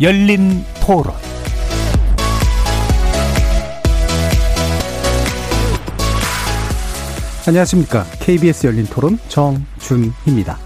열린 토론 안녕하십니까. KBS 열린 토론 정준희입니다.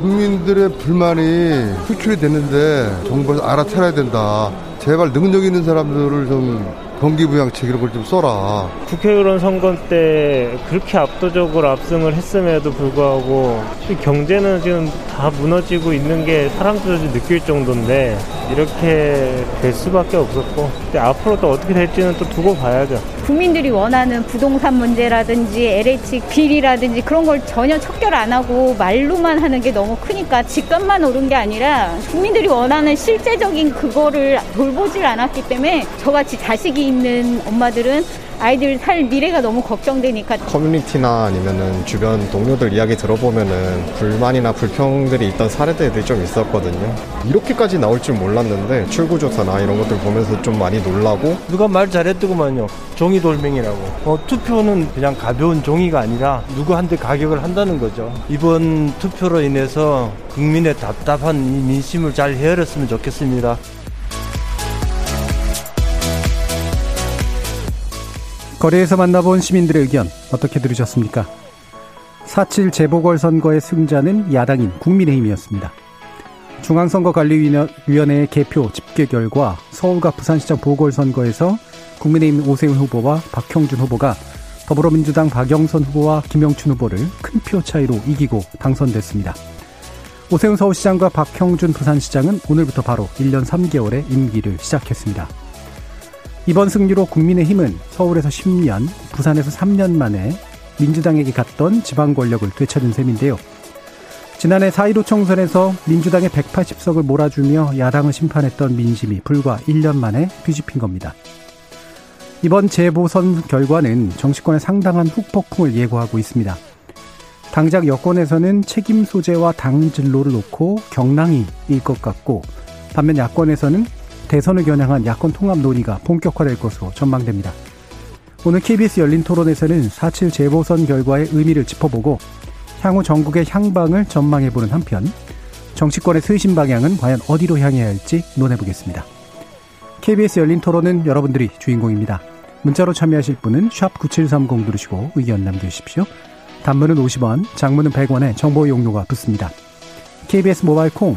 국민들의 불만이 표출이 됐는데 정부에서 알아차려야 된다. 제발 능력 있는 사람들을 좀 경기부양책 이런 걸 좀 써라. 국회의원 선거 때 그렇게 압도적으로 압승을 했음에도 불구하고 경제는 지금 다 무너지고 있는 게 사람들이 느낄 정도인데 이렇게 될 수밖에 없었고 앞으로 또 어떻게 될지는 또 두고 봐야죠. 국민들이 원하는 부동산 문제라든지 LH 비리라든지 그런 걸 전혀 척결 안 하고 말로만 하는 게 너무 크니까 집값만 오른 게 아니라 국민들이 원하는 실제적인 그거를 돌보질 않았기 때문에 저같이 자식이 있는 엄마들은 아이들 살 미래가 너무 걱정되니까 커뮤니티나 아니면은 주변 동료들 이야기 들어보면은 불만이나 불평들이 있던 사례들이 좀 있었거든요. 이렇게까지 나올 줄 몰랐는데 출구조사나 이런 것들 보면서 좀 많이 놀라고 누가 말 잘했더구만요. 종이 돌멩이라고. 어, 투표는 그냥 가벼운 종이가 아니라 누구한테 가격을 한다는 거죠. 이번 투표로 인해서 국민의 답답한 이 민심을 잘 헤아렸으면 좋겠습니다. 거리에서 만나본 시민들의 의견 어떻게 들으셨습니까? 4.7 재보궐선거의 승자는 야당인 국민의힘이었습니다. 중앙선거관리위원회의 개표 집계 결과 서울과 부산시장 보궐선거에서 국민의힘 오세훈 후보와 박형준 후보가 더불어민주당 박영선 후보와 김영춘 후보를 큰 표 차이로 이기고 당선됐습니다. 오세훈 서울시장과 박형준 부산시장은 오늘부터 바로 1년 3개월의 임기를 시작했습니다. 이번 승리로 국민의힘은 서울에서 10년, 부산에서 3년 만에 민주당에게 갔던 지방 권력을 되찾은 셈인데요. 지난해 4.15 총선에서 민주당의 180석을 몰아주며 야당을 심판했던 민심이 불과 1년 만에 뒤집힌 겁니다. 이번 재보선 결과는 정치권에 상당한 후폭풍을 예고하고 있습니다. 당장 여권에서는 책임 소재와 당 진로를 놓고 경랑이 일 것 같고 반면 야권에서는 대선을 겨냥한 야권 통합 논의가 본격화될 것으로 전망됩니다. 오늘 KBS 열린 토론에서는 4.7 재보선 결과의 의미를 짚어보고 향후 전국의 향방을 전망해보는 한편 정치권의推신 방향은 과연 어디로 향해야 할지 논해보겠습니다. KBS 열린 토론은 여러분들이 주인공입니다. 문자로 참여하실 분은 9730 누르시고 의견 남겨주십시오. 단문은 50원, 장문은 100원에 정보 용료가 붙습니다. KBS 모바일 콩,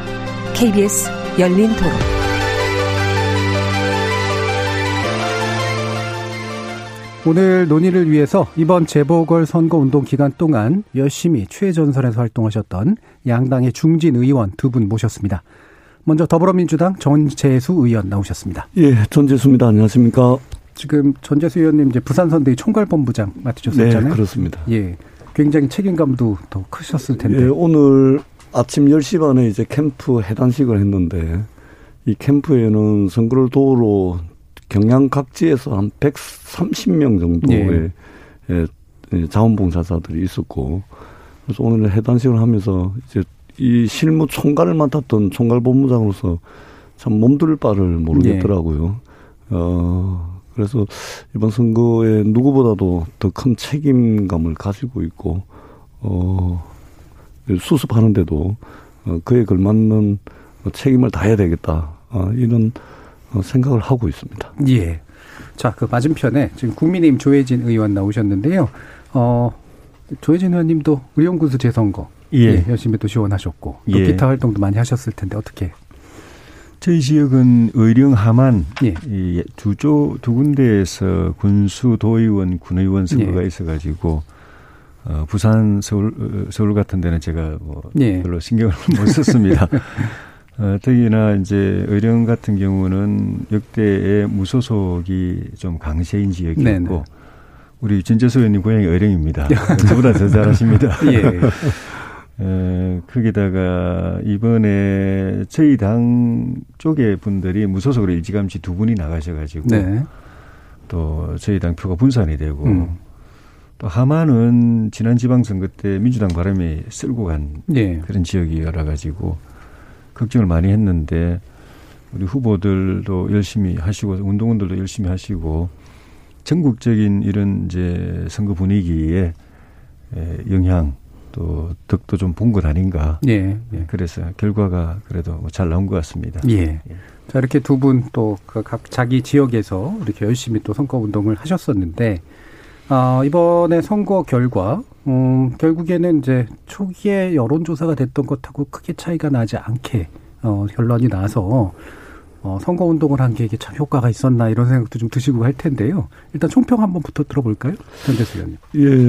KBS 열린 토론. 오늘 논의를 위해서 이번 재보궐 선거 운동 기간 동안 열심히 최전선에서 활동하셨던 양당의 중진 의원 두 분 모셨습니다. 먼저 더불어민주당 전재수 의원 나오셨습니다. 예, 전재수입니다. 안녕하십니까? 지금 전재수 의원님 이제 부산선대위 총괄본부장 맡으셨었잖아요. 네, 그렇습니다. 예. 굉장히 책임감도 더 크셨을 텐데. 예, 오늘 아침 10시 반에 이제 캠프 해단식을 했는데 이 캠프에는 선거를 도우러 경양 각지에서 한 130명 정도의 예. 예, 자원봉사자들이 있었고 그래서 오늘 해단식을 하면서 이제 이 실무 총괄을 맡았던 총괄 본부장으로서 참 몸둘 바를 모르겠더라고요. 예. 어, 그래서 이번 선거에 누구보다도 더 큰 책임감을 가지고 있고, 어, 수습하는데도 어, 그에 걸맞는 책임을 다해야 되겠다. 어, 이런 어, 생각을 하고 있습니다. 예. 자, 그 맞은편에 지금 국민의힘 조혜진 의원 나오셨는데요. 어, 조혜진 의원님도 의원구수 재선거 예. 예 열심히 또 지원하셨고 또 예. 기타 활동도 많이 하셨을 텐데 어떻게? 저희 지역은 의령 하만 예. 두조 두 군데에서 군수 도의원 군의원 선거가 예. 있어가지고 어, 부산 서울 서울 같은 데는 제가 뭐 예. 별로 신경을 못 썼습니다. 어, 특히나 이제 의령 같은 경우는 역대의 무소속이 좀 강세인 지역이었고 네네. 우리 진재수 의원님 고향이 의령입니다. 저보다 더 잘하십니다. 예. 에, 거기다가 이번에 저희 당 쪽의 분들이 무소속으로 일찌감치 두 분이 나가셔가지고 네. 또 저희 당 표가 분산이 되고 음. 또 하만은 지난 지방선거 때 민주당 바람이 쓸고 간 네. 그런 지역이라 가지고 걱정을 많이 했는데 우리 후보들도 열심히 하시고 운동원들도 열심히 하시고 전국적인 이런 이제 선거 분위기에 영향 또 덕도 좀 본 것 아닌가. 예, 예. 그래서 결과가 그래도 뭐잘 나온 것 같습니다. 예. 예. 자 이렇게 두 분 또 각 자기 지역에서 이렇게 열심히 또 선거 운동을 하셨었는데 아, 이번에 선거 결과 음, 결국에는 이제 초기에 여론조사가 됐던 것하고 크게 차이가 나지 않게 어, 결론이 나서 어, 선거 운동을 한 게 이게 참 효과가 있었나 이런 생각도 좀 드시고 할 텐데요. 일단 총평 한번부터 들어볼까요, 전대수 의원님?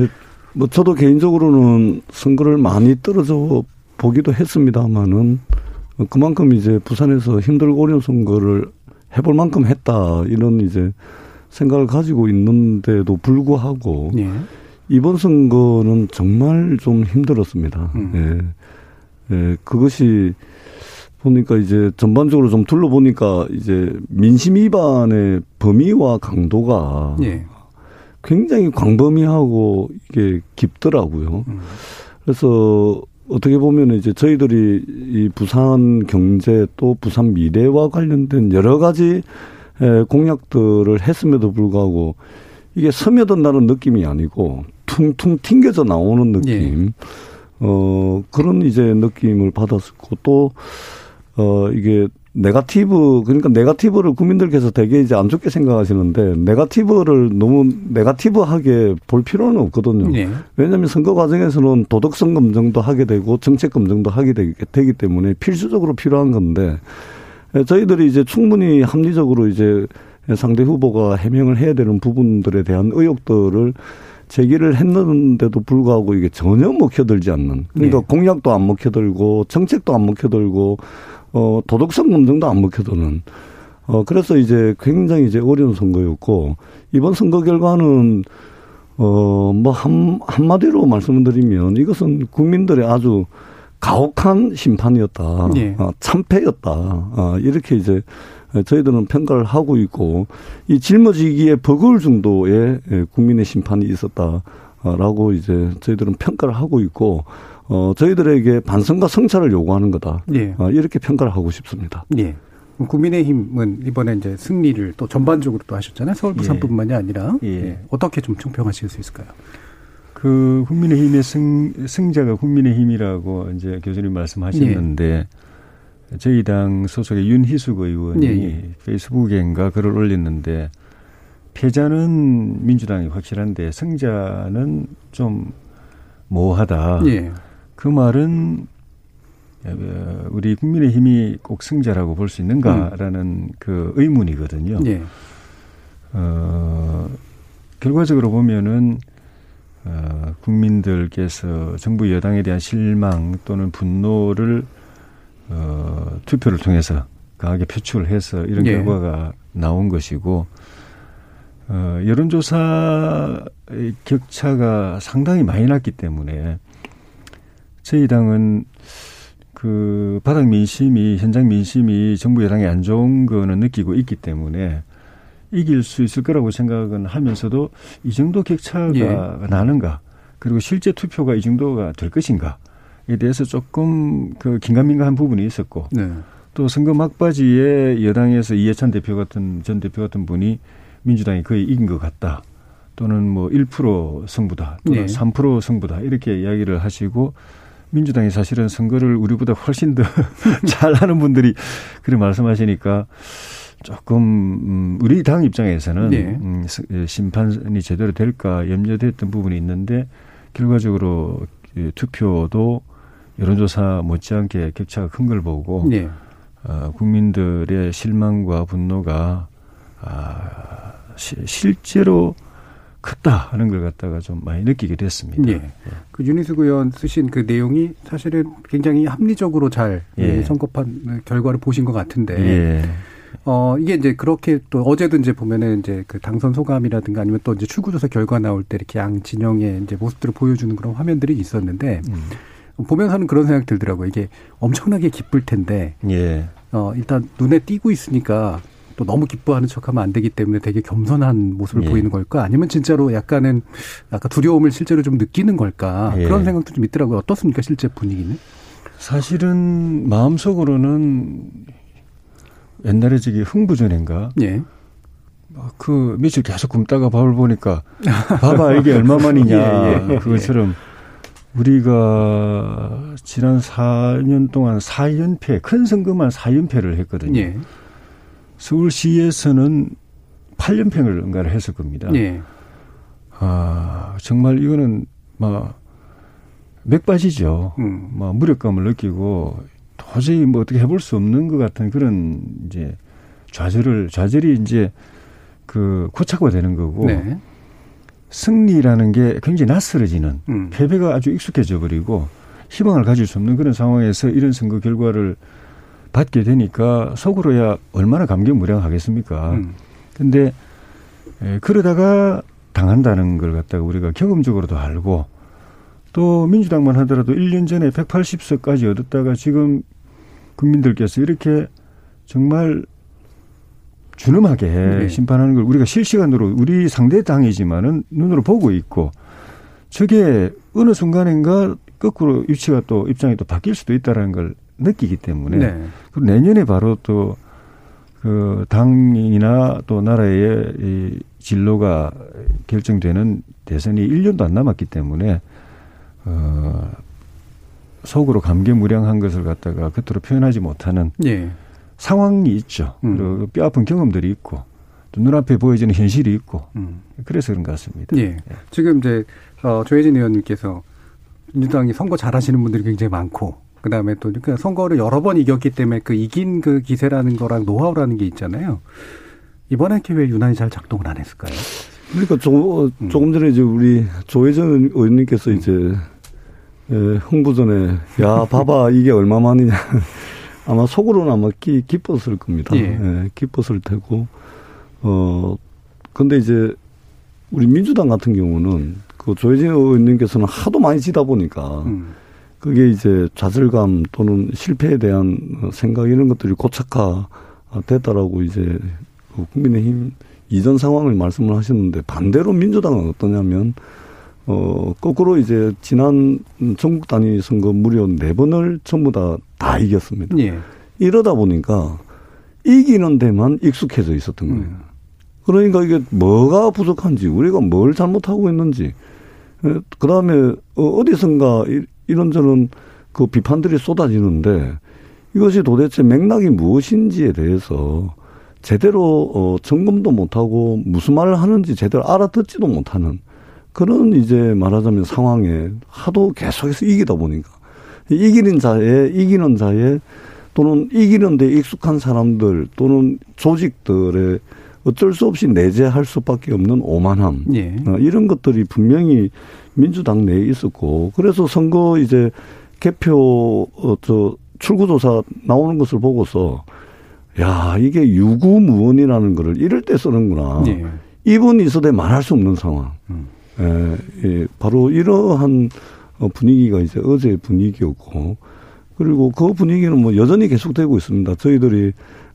예, 뭐 저도 개인적으로는 선거를 많이 떨어져 보기도 했습니다만은 그만큼 이제 부산에서 힘들고 어려운 선거를 해볼 만큼 했다 이런 이제 생각을 가지고 있는데도 불구하고 예. 이번 선거는 정말 좀 힘들었습니다. 음. 예. 예, 그것이 보니까 이제 전반적으로 좀 둘러보니까 이제 민심 위반의 범위와 강도가 예. 굉장히 광범위하고 이게 깊더라고요. 음. 그래서 어떻게 보면 이제 저희들이 이 부산 경제 또 부산 미래와 관련된 여러 가지 공약들을 했음에도 불구하고 이게 스며든다는 느낌이 아니고 퉁퉁 튕겨져 나오는 느낌. 예. 어, 그런 이제 느낌을 받았고 또 어, 이게 네가티브 그러니까 네가티브를 국민들께서 되게 이제 안 좋게 생각하시는데 네가티브를 너무 네가티브하게 볼 필요는 없거든요. 네. 왜냐하면 선거 과정에서는 도덕성 검증도 하게 되고 정책 검증도 하게 되기 때문에 필수적으로 필요한 건데 저희들이 이제 충분히 합리적으로 이제 상대 후보가 해명을 해야 되는 부분들에 대한 의혹들을 제기를 했는데도 불구하고 이게 전혀 먹혀들지 않는 그러니까 네. 공약도 안 먹혀들고 정책도 안 먹혀들고 어, 도덕성 검증도 안 먹혀도는 어, 그래서 이제 굉장히 이제 어려운 선거였고, 이번 선거 결과는, 어, 뭐, 한, 한마디로 말씀을 드리면 이것은 국민들의 아주 가혹한 심판이었다. 네. 어, 참패였다. 어, 이렇게 이제 저희들은 평가를 하고 있고, 이 짊어지기에 버거울 정도의 예, 국민의 심판이 있었다라고 이제 저희들은 평가를 하고 있고, 어, 저희들에게 반성과 성찰을 요구하는 거다. 예. 어, 이렇게 평가를 하고 싶습니다. 예. 국민의힘은 이번에 이제 승리를 또 전반적으로 또 하셨잖아요. 서울 부산뿐만이 예. 아니라 예. 예. 어떻게 좀 총평하실 수 있을까요? 그 국민의힘의 승 승자가 국민의힘이라고 이제 교수님 말씀하셨는데 예. 저희 당 소속의 윤희숙 의원이 예, 페이스북에인가 글을 올렸는데 패자는 민주당이 확실한데 승자는 좀 모호하다. 그 말은 우리 국민의힘이 꼭 승자라고 볼 수 있는가라는 음. 그 의문이거든요. 예. 어, 결과적으로 보면은 어, 국민들께서 정부 여당에 대한 실망 또는 분노를 어, 투표를 통해서 강하게 표출해서 이런 예. 결과가 나온 것이고 어, 여론조사의 격차가 상당히 많이 났기 때문에 저희 당은 그 바닥 민심이 현장 민심이 정부 여당에 안 좋은 거는 느끼고 있기 때문에 이길 수 있을 거라고 생각은 하면서도 이 정도 격차가 예. 나는가 그리고 실제 투표가 이 정도가 될 것인가에 대해서 조금 그 긴가민가한 부분이 있었고 네. 또 선거 막바지에 여당에서 이해찬 대표 같은 전 대표 같은 분이 민주당이 거의 이긴 것 같다. 또는 뭐 1% 승부다. 또는 네. 3% 승부다. 이렇게 이야기를 하시고 민주당이 사실은 선거를 우리보다 훨씬 더 잘하는 분들이 그렇게 말씀하시니까 조금 음, 우리 당 입장에서는 네. 음, 예, 심판이 제대로 될까 염려됐던 부분이 있는데 결과적으로 투표도 여론조사 못지않게 격차가 큰 걸 보고 네. 어, 국민들의 실망과 분노가 아, 시, 실제로 크다 하는 걸 갖다가 좀 많이 느끼게 됐습니다. 예. 그 윤희숙 의원 쓰신 그 내용이 사실은 굉장히 합리적으로 잘 예. 선거판 결과를 보신 것 같은데. 예. 어, 이게 이제 그렇게 또 어제도 이제 보면은 이제 그 당선 소감이라든가 아니면 또 이제 출구조사 결과 나올 때 이렇게 양 진영의 이제 모습들을 보여주는 그런 화면들이 있었는데, 음. 보면서는 그런 생각 들더라고요. 이게 엄청나게 기쁠 텐데. 예. 어, 일단 눈에 띄고 있으니까 또 너무 기뻐하는 척하면 안 되기 때문에 되게 겸손한 모습을 예. 보이는 걸까? 아니면 진짜로 약간은 약간 두려움을 실제로 좀 느끼는 걸까? 예. 그런 생각도 좀 있더라고요. 어떻습니까, 실제 분위기는? 사실은 마음속으로는 옛날에 저기 흥부전인가? 예. 그 며칠 계속 굶다가 밥을 보니까 봐봐 이게 얼마만이냐 예, 예, 예. 그것처럼 우리가 지난 4년 동안 4연패 큰 선거만 4연패를 했거든요. 예. 서울시에서는 8연패를 응가를 했을 겁니다. 예. 아 정말 이거는 막 맥빠지죠. 음. 막 무력감을 느끼고 도저히 뭐 어떻게 해볼 수 없는 것 같은 그런 이제 좌절을 좌절이 이제 그 고착화 되는 거고 네. 승리라는 게 굉장히 낯설어지는 음. 패배가 아주 익숙해져 버리고 희망을 가질 수 없는 그런 상황에서 이런 선거 결과를 받게 되니까 속으로야 얼마나 감격무량하겠습니까. 음. 근데 에, 그러다가 당한다는 걸 갖다가 우리가 경험적으로도 알고 또 민주당만 하더라도 1년 전에 180석까지 얻었다가 지금 국민들께서 이렇게 정말 준엄하게 네. 심판하는 걸 우리가 실시간으로 우리 상대 당이지만은 눈으로 보고 있고 저게 어느 순간인가 거꾸로 위치가 또 입장이 또 바뀔 수도 있다라는 걸 느끼기 때문에 네. 그리고 내년에 바로 또 그 당이나 또 나라의 이 진로가 결정되는 대선이 1년도 안 남았기 때문에 어 속으로 감개무량한 것을 갖다가 겉으로 표현하지 못하는 네. 상황이 있죠. 음. 그리고 뼈 아픈 경험들이 있고 또 눈앞에 보여지는 현실이 있고 음. 그래서 그런 것 같습니다. 예. 예. 지금 이제 어, 조혜진 의원님께서 민주당이 선거 잘하시는 분들이 굉장히 많고 그다음에 또 그러니까 선거를 여러 번 이겼기 때문에 그 이긴 그 기세라는 거랑 노하우라는 게 있잖아요. 이번에 왜 유난히 잘 작동을 안 했을까요? 그러니까 조, 음. 조금 전에 이제 우리 조혜전 의원님께서 이제 예, 흥부전에 야 봐봐 이게 얼마만이냐 아마 속으로는 아마 기, 기뻤을 겁니다. 예. 예, 기뻤을 테고, 어, 근데 이제 우리 민주당 같은 경우는 그 조혜진 의원님께서는 하도 많이 지다 보니까 음. 그게 이제 좌절감 또는 실패에 대한 생각 이런 것들이 고착화 됐다라고 이제 그 국민의힘 이전 상황을 말씀을 하셨는데 반대로 민주당은 어떠냐면 어, 거꾸로 이제 지난 전국 단위 선거 무려 네 번을 전부 다, 다 이겼습니다. 예. 이러다 보니까 이기는 데만 익숙해져 있었던 거예요. 음. 그러니까 이게 뭐가 부족한지, 우리가 뭘 잘못하고 있는지, 그 다음에 어, 어디선가 이런저런 그 비판들이 쏟아지는데 이것이 도대체 맥락이 무엇인지에 대해서 제대로 어, 점검도 못하고 무슨 말을 하는지 제대로 알아듣지도 못하는 그런 이제 말하자면 상황에 하도 계속해서 이기다 보니까 이기는 자에 이기는 자에 또는 이기는 데 익숙한 사람들 또는 조직들의 어쩔 수 없이 내재할 수밖에 없는 오만함 예. 어, 이런 것들이 분명히 민주당 내에 있었고 그래서 선거 이제 개표 어 저 출구조사 나오는 것을 보고서 야 이게 유구무원이라는 거를 이럴 때 쓰는구나. 예. 이분 있어도 말할 수 없는 상황. 음. 예, 예, 바로 이러한 어, 분위기가 이제 어제 분위기였고 그리고 그 분위기는 뭐 여전히 계속되고 있습니다. 저희들이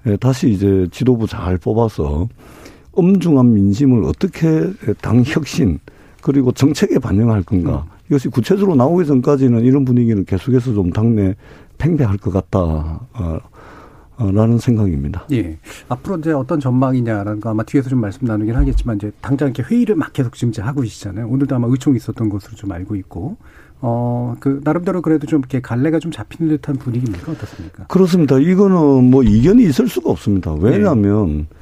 예, 다시 이제 지도부 잘 뽑아서 엄중한 민심을 어떻게 당 혁신 그리고 정책에 반영할 건가 음. 이것이 구체적으로 나오기 전까지는 이런 분위기는 계속해서 좀 당내 팽배할 것 같다. 어, 라는 생각입니다. 예. 앞으로 이제 어떤 전망이냐라는 거 아마 뒤에서 좀 말씀 나누긴 하겠지만 이제 당장 이렇게 회의를 막 계속 지금 이제 하고 계시잖아요. 오늘도 아마 의총이 있었던 것으로 좀 알고 있고. 어, 그, 나름대로 그래도 좀 이렇게 갈래가 좀 잡히는 듯한 분위기입니까? 어떻습니까? 그렇습니다. 이거는 뭐 이견이 있을 수가 없습니다. 왜냐하면 예.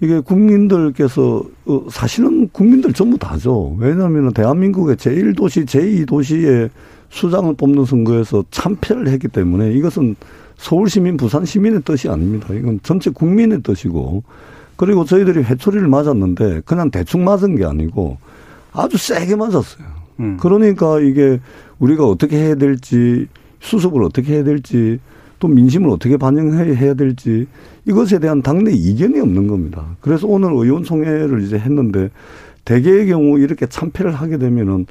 이게 국민들께서 어, 사실은 국민들 전부 다죠. 왜냐하면 대한민국의 제1도시, 제2도시의 수장을 뽑는 선거에서 참패를 했기 때문에 이것은 서울 시민, 부산 시민의 뜻이 아닙니다. 이건 전체 국민의 뜻이고 그리고 저희들이 회초리를 맞았는데 그냥 대충 맞은 게 아니고 아주 세게 맞았어요. 음. 그러니까 이게 우리가 어떻게 해야 될지 수습을 어떻게 해야 될지 또 민심을 어떻게 반영해야 될지 이것에 대한 당내 이견이 없는 겁니다. 그래서 오늘 의원총회를 이제 했는데 대개의 경우 이렇게 참패를 하게 되면은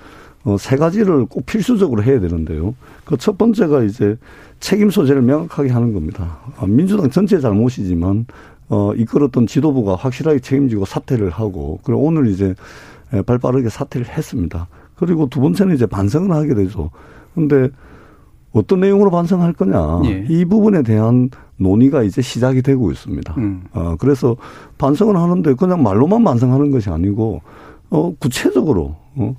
어, 세 가지를 꼭 필수적으로 해야 되는데요. 그 첫 번째가 이제 책임 소재를 명확하게 하는 겁니다. 아, 민주당 전체 잘못이지만 어, 이끌었던 지도부가 확실하게 책임지고 사퇴를 하고 그리고 오늘 이제 발 빠르게 사퇴를 했습니다. 그리고 두 번째는 이제 반성을 하게 되죠. 근데 어떤 내용으로 반성할 거냐. 예. 이 부분에 대한 논의가 이제 시작이 되고 있습니다. 음. 어, 그래서 반성을 하는데 그냥 말로만 반성하는 것이 아니고, 어, 구체적으로, 어,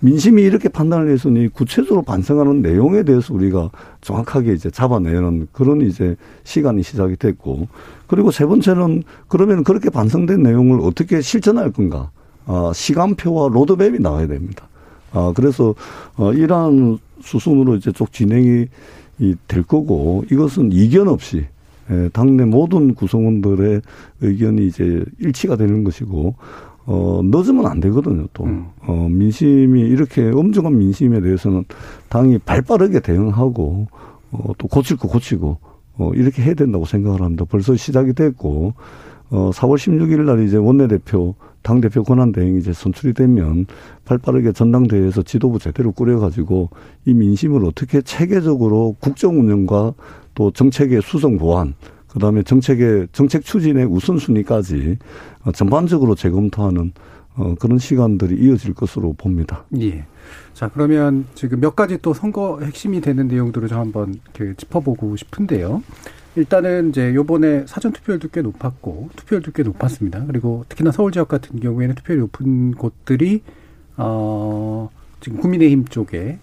민심이 이렇게 판단을 했으니 구체적으로 반성하는 내용에 대해서 우리가 정확하게 이제 잡아내는 그런 이제 시간이 시작이 됐고, 그리고 세 번째는 그러면 그렇게 반성된 내용을 어떻게 실천할 건가. 아, 시간표와 로드맵이 나와야 됩니다. 아, 그래서, 어, 이러한 수순으로 이제 쭉 진행이 될 거고 이것은 이견 없이 예, 당내 모든 구성원들의 의견이 이제 일치가 되는 것이고 어 늦으면 안 되거든요 또 음. 어, 민심이 이렇게 엄중한 민심에 대해서는 당이 발 빠르게 대응하고 어, 또 고칠 거 고치고 어, 이렇게 해야 된다고 생각을 합니다. 벌써 시작이 됐고 어, 4월 16일 날 이제 원내대표 당대표 권한대행이 이제 선출이 되면 발 빠르게 전당대회에서 지도부 제대로 꾸려가지고 이 민심을 어떻게 체계적으로 국정 운영과 또 정책의 수정 보완, 그 다음에 정책의, 정책 추진의 우선순위까지 전반적으로 재검토하는 어, 그런 시간들이 이어질 것으로 봅니다. 예. 자, 그러면 지금 몇 가지 또 선거 핵심이 되는 내용들을 좀 한번 그 짚어보고 싶은데요. 일단은 이제 요번에 사전 투표율도 꽤 높았고 투표율도 꽤 높았습니다. 그리고 특히나 서울 지역 같은 경우에는 투표율이 높은 곳들이 어 지금 국민의힘 쪽에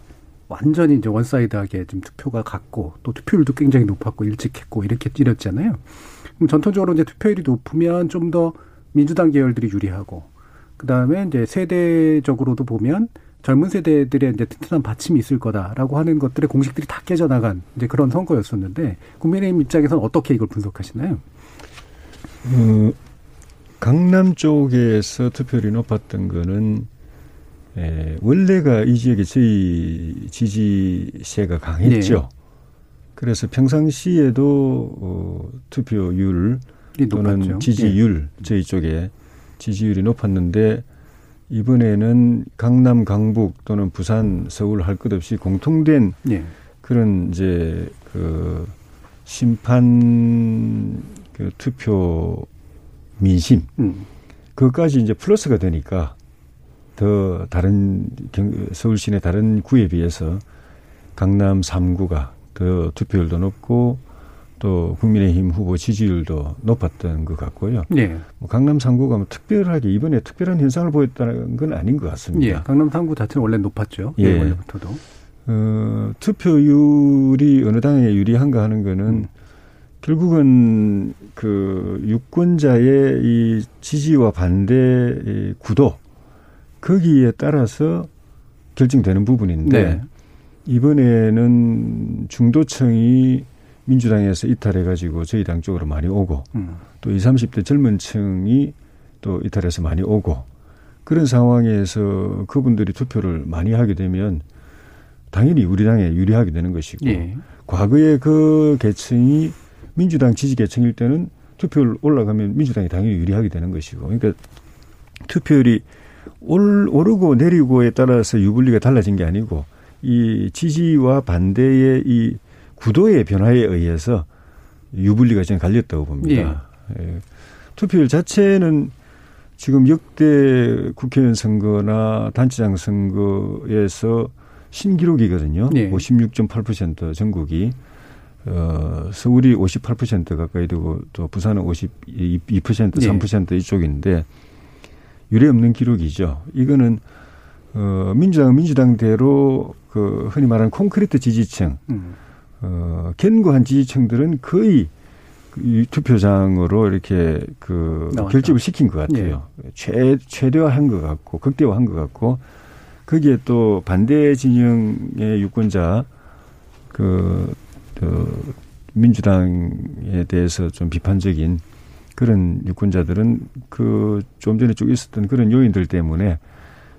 완전히 이제 one-side하게 지금 투표가 갔고 또 투표율도 굉장히 높았고 일찍 했고 이렇게 치렀잖아요. 그럼 전통적으로 이제 투표율이 높으면 좀 더 민주당 계열들이 유리하고 그다음에 이제 세대적으로도 보면 젊은 세대들의 이제 튼튼한 받침이 있을 거다라고 하는 것들의 공식들이 다 깨져나간 이제 그런 선거였었는데 국민의힘 입장에서는 어떻게 이걸 분석하시나요? 어, 강남 쪽에서 투표율이 높았던 거는 에, 예, 원래가 이 지역에 저희 지지세가 강했죠. 네. 그래서 평상시에도 어, 투표율 또는 높았죠. 지지율 네. 저희 쪽에 지지율이 높았는데 이번에는 강남, 강북 또는 부산, 서울 할 것 없이 공통된 예. 그런 이제 그 심판 그 투표 민심 음. 그것까지 이제 플러스가 되니까 더 다른 경, 서울 시내 다른 구에 비해서 강남 3구가 더 투표율도 높고 또 국민의힘 후보 지지율도 높았던 것 같고요. 네. 뭐 강남 3구가 뭐 특별하게 이번에 특별한 현상을 보였다는 건 아닌 것 같습니다. 예. 강남 3구 자체는 원래 높았죠. 예. 네, 원래부터도. 어, 투표율이 어느 당에 유리한가 하는 거는 음. 결국은 그 유권자의 이 지지와 반대 구도 거기에 따라서 결정되는 부분인데 네. 이번에는 중도층이 민주당에서 이탈해가지고 저희 당 쪽으로 많이 오고 음. 또 20, 30대 젊은 층이 또 이탈해서 많이 오고 그런 상황에서 그분들이 투표를 많이 하게 되면 당연히 우리 당에 유리하게 되는 것이고 예. 과거에 그 계층이 민주당 지지 계층일 때는 투표율 올라가면 민주당이 당연히 유리하게 되는 것이고 그러니까 투표율이 올, 오르고 내리고에 따라서 유불리가 달라진 게 아니고 이 지지와 반대의 이 구도의 변화에 의해서 유불리가 지금 갈렸다고 봅니다. 예. 예. 투표율 자체는 지금 역대 국회의원 선거나 단체장 선거에서 신기록이거든요. 예. 56.8% 전국이 어, 서울이 58% 가까이 되고 또 부산은 52%, 3% 예. 이쪽인데 유례 없는 기록이죠. 이거는 어, 민주당 민주당대로 그 흔히 말하는 콘크리트 지지층 음. 어, 견고한 지지층들은 거의 이 투표장으로 이렇게 그 나왔다. 결집을 시킨 것 같아요. 예. 최, 최대화한 것 같고, 극대화한 것 같고, 거기에 또 반대 진영의 유권자, 그, 그, 민주당에 대해서 좀 비판적인 그런 유권자들은 그 좀 전에 쭉 있었던 그런 요인들 때문에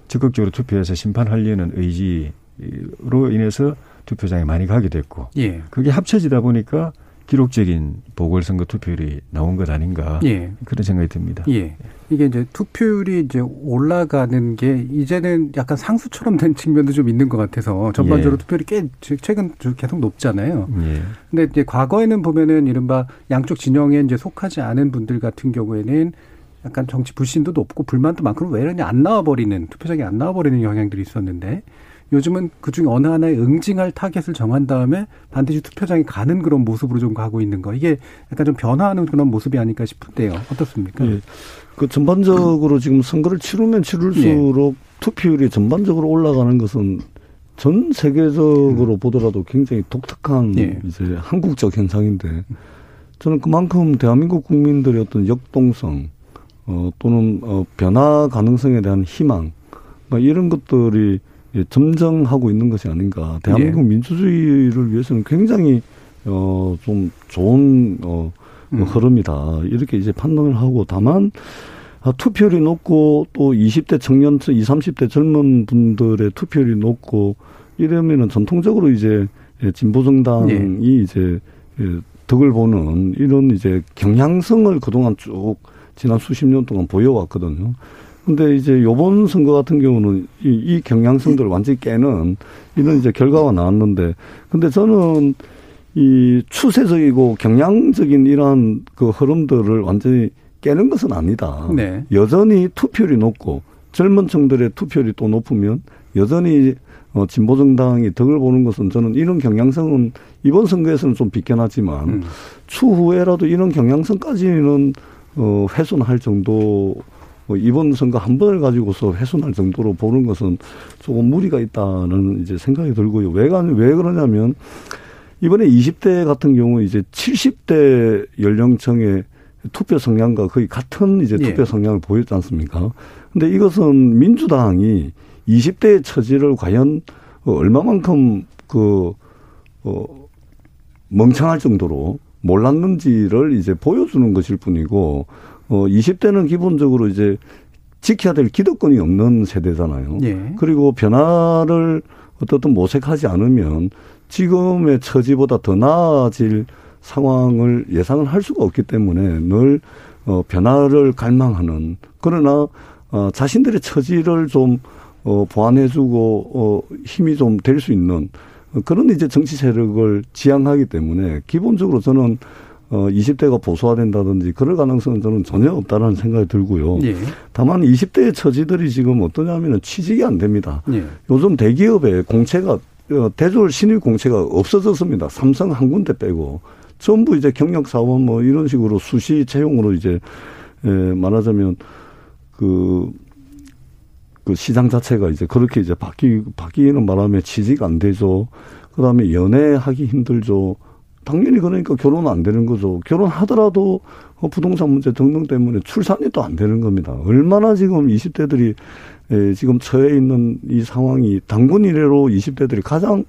적극적으로 투표해서 심판하려는 의지로 인해서 투표장에 많이 가게 됐고 예. 그게 합쳐지다 보니까 기록적인 보궐선거 투표율이 나온 것 아닌가 예. 그런 생각이 듭니다. 예. 이게 이제 투표율이 이제 올라가는 게 이제는 약간 상수처럼 된 측면도 좀 있는 것 같아서 전반적으로 예. 투표율이 꽤 최근 계속 높잖아요. 예. 근데 이제 과거에는 보면은 이른바 양쪽 진영에 이제 속하지 않은 분들 같은 경우에는 약간 정치 불신도 높고 불만도 많고 왜 이러냐 안 나와 버리는 투표장에 안 나와 버리는 영향들이 있었는데 요즘은 그 중에 어느 하나에 응징할 타겟을 정한 다음에 반드시 투표장에 가는 그런 모습으로 좀 가고 있는 거 이게 약간 좀 변화하는 그런 모습이 아닐까 싶은데요 어떻습니까? 예. 그 전반적으로 지금 선거를 치르면 치를수록 예. 투표율이 전반적으로 올라가는 것은 전 세계적으로 음. 보더라도 굉장히 독특한 예. 이제 한국적 현상인데 저는 그만큼 대한민국 국민들의 어떤 역동성 어, 또는 어, 변화 가능성에 대한 희망 뭐 이런 것들이 점정하고 있는 것이 아닌가. 대한민국 예. 민주주의를 위해서는 굉장히 어, 좀 좋은 어, 음. 흐름이다. 이렇게 이제 판단을 하고 다만 아, 투표율이 높고 또 20대 청년, 20, 30대 젊은 분들의 투표율이 높고 이러면은 전통적으로 이제 진보 정당이 예. 이제 덕을 보는 이런 이제 경향성을 그동안 쭉 지난 수십 년 동안 보여왔거든요. 근데 이제 요번 선거 같은 경우는 이, 이 경향성들을 완전히 깨는 이런 이제 결과가 나왔는데 근데 저는 이 추세적이고 경향적인 이러한 그 흐름들을 완전히 깨는 것은 아니다. 네. 여전히 투표율이 높고 젊은 층들의 투표율이 또 높으면 여전히 어, 진보 정당이 덕을 보는 것은 저는 이런 경향성은 이번 선거에서는 좀 비껴나지만 음. 추후에라도 이런 경향성까지는 어, 훼손할 정도 뭐 이번 선거 한 번을 가지고서 훼손할 정도로 보는 것은 조금 무리가 있다는 이제 생각이 들고요. 왜, 왜 그러냐면 이번에 20대 같은 경우 이제 70대 연령층의 투표 성향과 거의 같은 이제 예. 투표 성향을 보였지 않습니까? 근데 이것은 민주당이 20대의 처지를 과연 얼마만큼 그, 어, 멍청할 정도로 몰랐는지를 이제 보여주는 것일 뿐이고 어 20대는 기본적으로 이제 지켜야 될 기득권이 없는 세대잖아요. 예. 그리고 변화를 어떻든 모색하지 않으면 지금의 처지보다 더 나아질 상황을 예상을 할 수가 없기 때문에 늘 어, 변화를 갈망하는 그러나 어, 자신들의 처지를 좀 어, 보완해주고 어, 힘이 좀 될 수 있는 그런 이제 정치 세력을 지향하기 때문에 기본적으로 저는 어 20대가 보수화된다든지 그럴 가능성은 저는 전혀 없다라는 생각이 들고요. 예. 다만 20대의 처지들이 지금 어떠냐면은 취직이 안 됩니다. 예. 요즘 대기업에 공채가 어, 대졸 신입 공채가 없어졌습니다. 삼성 한 군데 빼고 전부 이제 경력 사원 뭐 이런 식으로 수시 채용으로 이제 에 말하자면 그, 그 시장 자체가 이제 그렇게 이제 바뀌, 바뀌는 바람에 취직 안 되죠. 그 다음에 연애하기 힘들죠. 당연히 그러니까 결혼 안 되는 거죠. 결혼하더라도 어, 부동산 문제 등등 때문에 출산이 또 안 되는 겁니다. 얼마나 지금 20대들이 지금 처해 있는 이 상황이 당군 이래로 20대들이 가장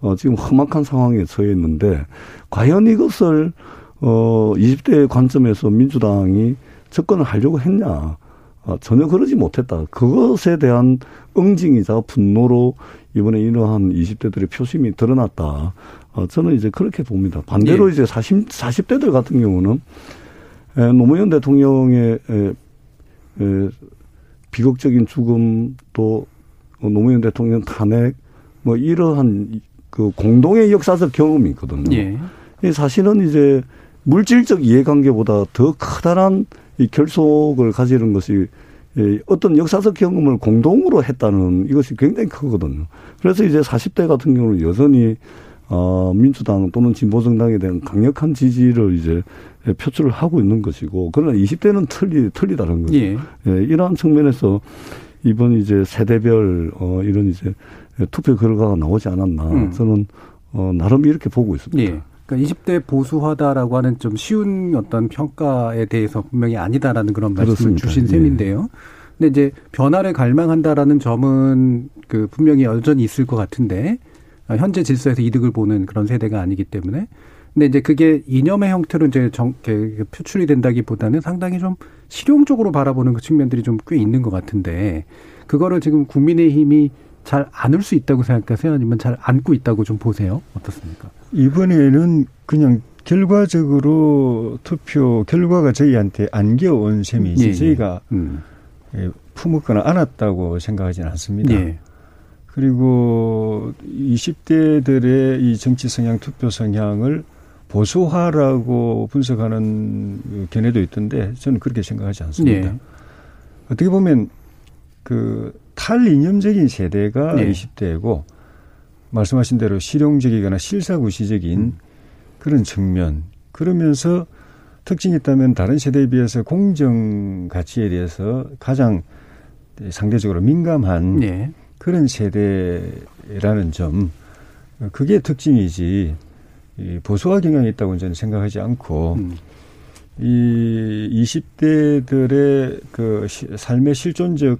어 지금 험악한 상황에 처해 있는데 과연 이것을 어 20대 관점에서 민주당이 접근을 하려고 했냐? 아, 전혀 그러지 못했다. 그것에 대한 응징이자 분노로 이번에 이러한 20대들의 표심이 드러났다. 어, 저는 이제 그렇게 봅니다. 반대로 예. 이제 40, 40대들 같은 경우는 에, 노무현 대통령의 비극적인 죽음 또 노무현 대통령 탄핵 뭐 이러한 그 공동의 역사적 경험이 있거든요. 예. 사실은 이제 물질적 이해관계보다 더 커다란 이 결속을 가지는 것이 어떤 역사적 경험을 공동으로 했다는 이것이 굉장히 크거든요. 그래서 이제 40대 같은 경우는 여전히 어, 민주당 또는 진보정당에 대한 강력한 지지를 이제 표출을 하고 있는 것이고, 그러나 20대는 틀리, 틀리다는 거죠. 예. 예, 이러한 측면에서 이번 이제 세대별, 어, 이런 이제 투표 결과가 나오지 않았나. 음. 저는, 어, 나름 이렇게 보고 있습니다. 예. 그러니까 20대 보수화다라고 하는 좀 쉬운 어떤 평가에 대해서 분명히 아니다라는 그런 말씀을 그렇습니다. 주신 셈인데요. 예. 근데 이제 변화를 갈망한다라는 점은 그 분명히 여전히 있을 것 같은데 아, 현재 질서에서 이득을 보는 그런 세대가 아니기 때문에 근데 이제 그게 이념의 형태로 이제 정, 표출이 된다기보다는 상당히 좀 실용적으로 바라보는 그 측면들이 좀 꽤 있는 것 같은데 그거를 지금 국민의힘이 잘 안을 수 있다고 생각하세요? 아니면 잘 안고 있다고 좀 보세요? 어떻습니까? 이번에는 그냥 결과적으로 투표 결과가 저희한테 안겨온 셈이지 예, 예. 저희가 음. 예, 품었거나 안았다고 생각하지는 않습니다. 예. 그리고 20대들의 이 정치 성향, 투표 성향을 보수화라고 분석하는 견해도 있던데 저는 그렇게 생각하지 않습니다. 예. 어떻게 보면 그 탈이념적인 세대가 예. 20대고 말씀하신 대로 실용적이거나 실사구시적인 음. 그런 측면 그러면서 특징이 있다면 다른 세대에 비해서 공정 가치에 대해서 가장 상대적으로 민감한 네. 그런 세대라는 점 그게 특징이지 이 보수화 경향이 있다고 저는 생각하지 않고 음. 이 20대들의 그 삶의 실존적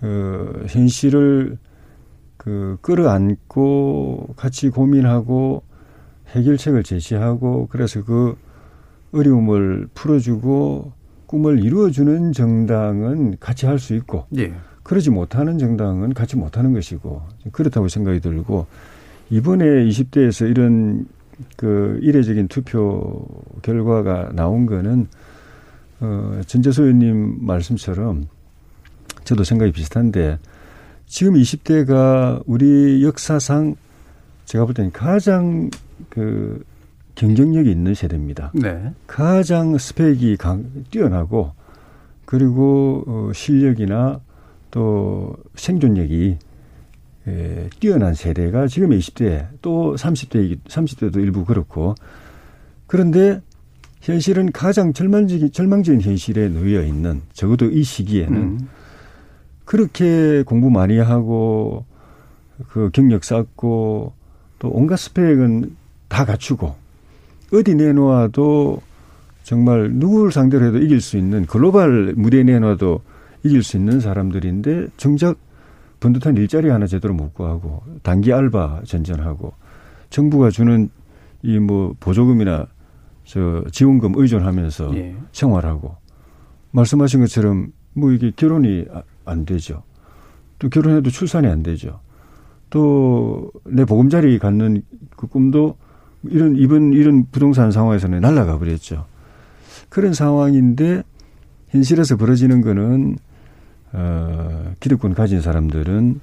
그 현실을 그 끌어안고 같이 고민하고 해결책을 제시하고 그래서 그 어려움을 풀어주고 꿈을 이루어주는 정당은 같이 할 수 있고 예. 그러지 못하는 정당은 같이 못하는 것이고 그렇다고 생각이 들고 이번에 20대에서 이런 그 이례적인 투표 결과가 나온 거는 어 전재소 의원님 말씀처럼 저도 생각이 비슷한데 지금 20대가 우리 역사상 제가 볼 때는 가장 그 경쟁력이 있는 세대입니다. 네. 가장 스펙이 강, 뛰어나고 그리고 어, 실력이나 또 생존력이 에, 뛰어난 세대가 지금 20대 또 30대 30대도 일부 그렇고 그런데 현실은 가장 절망적인 절망적인 현실에 놓여 있는 적어도 이 시기에는 음. 그렇게 공부 많이 하고 그 경력 쌓고 또 온갖 스펙은 다 갖추고 어디 내놓아도 정말 누구를 상대로 해도 이길 수 있는 글로벌 무대에 내놔도 이길 수 있는 사람들인데 정작 번듯한 일자리 하나 제대로 못 구하고 단기 알바 전전하고 정부가 주는 이 뭐 보조금이나 저 지원금 의존하면서 예. 생활하고 말씀하신 것처럼 뭐 이게 결혼이 아, 안 되죠. 또 결혼해도 출산이 안 되죠. 또 내 보금자리 갖는 그 꿈도 이런 이번 이런 부동산 상황에서는 날라가 버렸죠. 그런 상황인데 현실에서 벌어지는 거는 어 기득권 가진 사람들은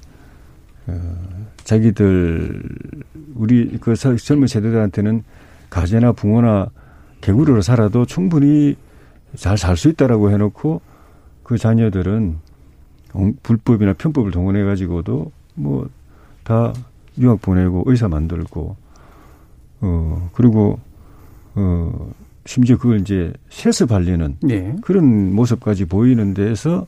어 자기들 우리 그 젊은 세대들한테는 가재나 붕어나 개구리로 살아도 충분히 잘 살 수 있다라고 해놓고 그 자녀들은 불법이나 편법을 동원해 가지고도 뭐 다 유학 보내고 의사 만들고 어, 그리고, 어, 심지어 그걸 이제 세습하려는 네. 그런 모습까지 보이는 데에서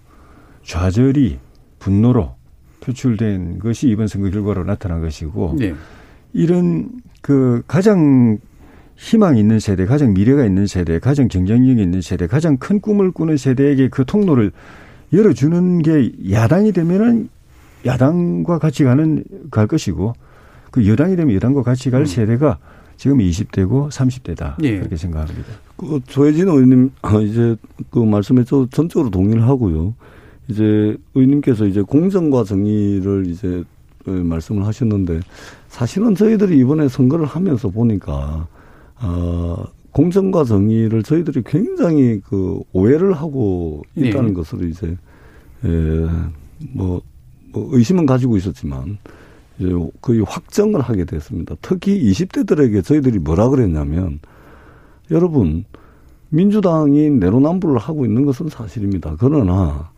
좌절이 분노로 표출된 것이 이번 선거 결과로 나타난 것이고 네. 이런 그 가장 희망 있는 세대, 가장 미래가 있는 세대, 가장 경쟁력이 있는 세대, 가장 큰 꿈을 꾸는 세대에게 그 통로를 열어주는 게 야당이 되면은 야당과 같이 가는 갈 것이고 그 여당이 되면 여당과 같이 갈 음. 세대가 지금 20대고 30대다. 예. 그렇게 생각합니다. 그 조혜진 의원님 아, 이제 그 말씀에 저 전적으로 동의를 하고요. 이제 의원님께서 이제 공정과 정의를 이제 어, 말씀을 하셨는데 사실은 저희들이 이번에 선거를 하면서 보니까 어 공정과 정의를 저희들이 굉장히 그 오해를 하고 있다는 네. 것으로 이제 에뭐 뭐 의심은 가지고 있었지만 이제 거의 확정을 하게 됐습니다. 특히 20대들에게 저희들이 뭐라 그랬냐면 여러분 민주당이 내로남불을 하고 있는 것은 사실입니다. 그러나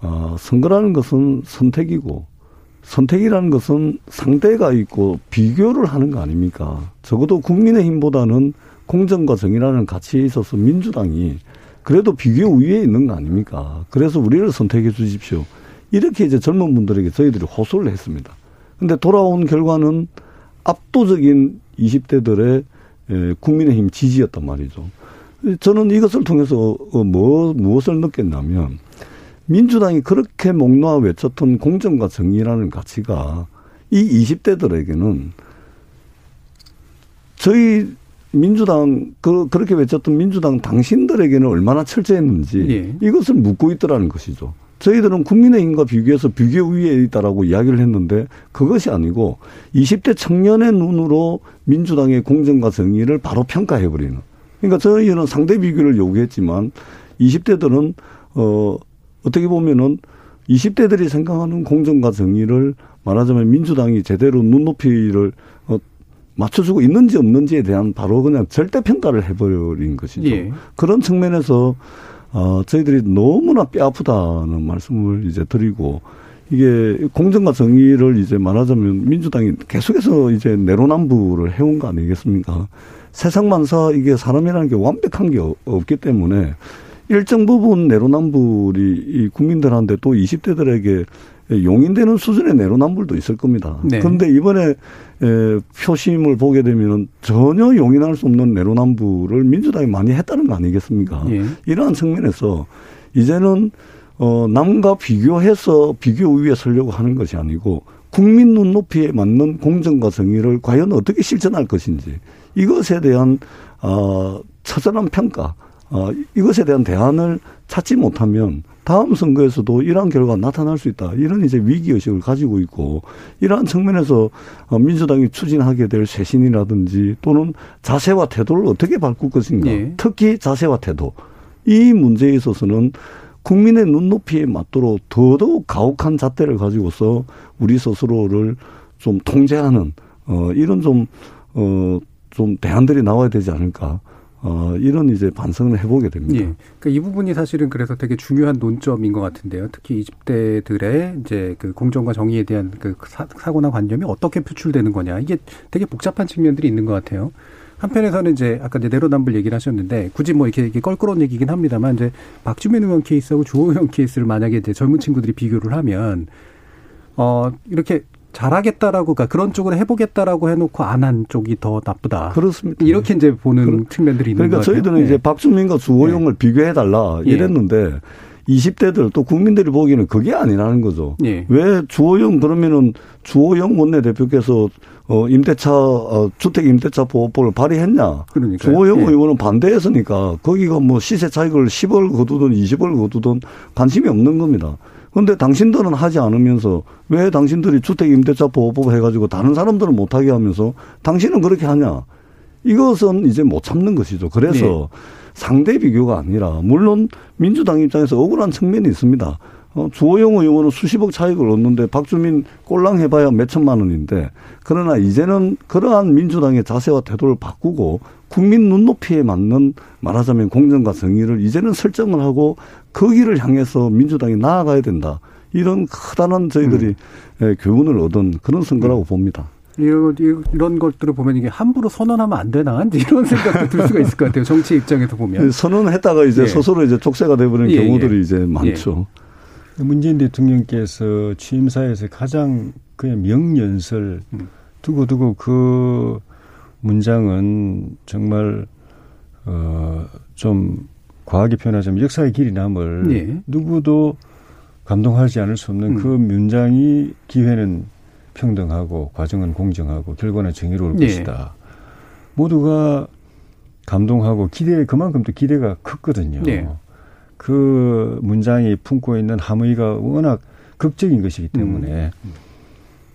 어, 선거라는 것은 선택이고 선택이라는 것은 상대가 있고 비교를 하는 거 아닙니까? 적어도 국민의힘보다는 공정과 정의라는 가치에 있어서 민주당이 그래도 비교 우위에 있는 거 아닙니까? 그래서 우리를 선택해 주십시오. 이렇게 이제 젊은 분들에게 저희들이 호소를 했습니다. 근데 돌아온 결과는 압도적인 20대들의 예, 국민의힘 지지였단 말이죠. 저는 이것을 통해서 어, 뭐, 무엇을 느꼈냐면 민주당이 그렇게 목 놓아 외쳤던 공정과 정의라는 가치가 이 20대들에게는 저희 민주당 그 그렇게 외쳤던 민주당 당신들에게는 얼마나 철저했는지 예. 이것을 묻고 있더라는 것이죠. 저희들은 국민의힘과 비교해서 비교 우위에 있다라고 이야기를 했는데 그것이 아니고 20대 청년의 눈으로 민주당의 공정과 정의를 바로 평가해버리는. 그러니까 저희는 상대 비교를 요구했지만 20대들은 어 어떻게 보면은 20대들이 생각하는 공정과 정의를 말하자면 민주당이 제대로 눈높이를 어 맞춰주고 있는지 없는지에 대한 바로 그냥 절대 평가를 해버린 것이죠. 예. 그런 측면에서 어 저희들이 너무나 뼈 아프다는 말씀을 이제 드리고 이게 공정과 정의를 이제 말하자면 민주당이 계속해서 이제 내로남불을 해온 거 아니겠습니까? 세상 만사 이게 사람이라는 게 완벽한 게 없기 때문에 일정 부분 내로남불이 이 국민들한테 또 20대들에게 용인되는 수준의 내로남불도 있을 겁니다. 네. 그런데 이번에 에, 표심을 보게 되면은 전혀 용인할 수 없는 내로남불을 민주당이 많이 했다는 거 아니겠습니까? 예. 이러한 측면에서 이제는 어, 남과 비교해서 비교 위에 서려고 하는 것이 아니고 국민 눈높이에 맞는 공정과 정의를 과연 어떻게 실천할 것인지 이것에 대한 어, 처절한 평가 어, 이것에 대한 대안을 찾지 못하면 다음 선거에서도 이러한 결과가 나타날 수 있다. 이런 이제 위기의식을 가지고 있고, 이러한 측면에서 어, 민주당이 추진하게 될 쇄신이라든지 또는 자세와 태도를 어떻게 바꿀 것인가. 네. 특히 자세와 태도. 이 문제에 있어서는 국민의 눈높이에 맞도록 더더욱 가혹한 잣대를 가지고서 우리 스스로를 좀 통제하는, 어, 이런 좀, 어, 좀 대안들이 나와야 되지 않을까. 어, 이런 이제 반성을 해보게 됩니다. 예. 그러니까 이 부분이 사실은 그래서 되게 중요한 논점인 것 같은데요. 특히 20대들의 이제 그 공정과 정의에 대한 그 사, 사고나 관념이 어떻게 표출되는 거냐. 이게 되게 복잡한 측면들이 있는 것 같아요. 한편에서는 이제 아까 이제 내로남불 얘기를 하셨는데 굳이 뭐 이렇게, 이렇게 껄끄러운 얘기긴 합니다만 이제 박주민 의원 케이스하고 주호영 케이스를 만약에 이제 젊은 친구들이 비교를 하면 어 이렇게 잘하겠다라고 그러니까 그런 쪽으로 해보겠다라고 해놓고 안 한 쪽이 더 나쁘다. 그렇습니다. 이렇게 이제 보는 그러, 측면들이 있는 그러니까 저희들은 네. 이제 박주민과 주호영을 네. 비교해달라 예. 이랬는데 예. 20대들 또 국민들이 보기에는 그게 아니라는 거죠. 예. 왜 주호영 그러면은 주호영 원내대표께서 어 임대차 어 주택 임대차 보호법을 발의했냐? 그러니까 주호영 예. 의원은 반대했으니까 거기가 뭐 시세 차익을 10을 거두든 20을 거두든 관심이 없는 겁니다. 근데 당신들은 하지 않으면서 왜 당신들이 주택 임대차 보호법 해가지고 다른 사람들은 못하게 하면서 당신은 그렇게 하냐? 이것은 이제 못 참는 것이죠. 그래서 네. 상대 비교가 아니라 물론 민주당 입장에서 억울한 측면이 있습니다. 어, 주호영 의원은 수십억 차익을 얻는데 박주민 꼴랑 해봐야 몇 천만 원인데 그러나 이제는 그러한 민주당의 자세와 태도를 바꾸고 국민 눈높이에 맞는 말하자면 공정과 정의를 이제는 설정을 하고 그 길을 향해서 민주당이 나아가야 된다. 이런 커다란 저희들이 음. 교훈을 얻은 그런 선거라고 음. 봅니다. 이런, 이런 것들을 보면 이게 함부로 선언하면 안 되나? 이런 생각도 들 수가 있을 것 같아요. 정치 입장에서 보면. 선언했다가 이제 예. 스스로 이제 족쇄가 되버리는 예, 경우들이 예. 이제 많죠. 예. 문재인 대통령께서 취임사에서 가장 그냥 명연설 음. 두고 두고 그 문장은 정말 어좀 과하게 표현하자면 역사의 길이 남을 네. 누구도 감동하지 않을 수 없는 음. 그 문장이 기회는 평등하고 과정은 공정하고 결과는 정의로울 네. 것이다. 모두가 감동하고 기대 그만큼 또 기대가 컸거든요. 네. 그 문장이 품고 있는 함의가 워낙 극적인 것이기 때문에 음.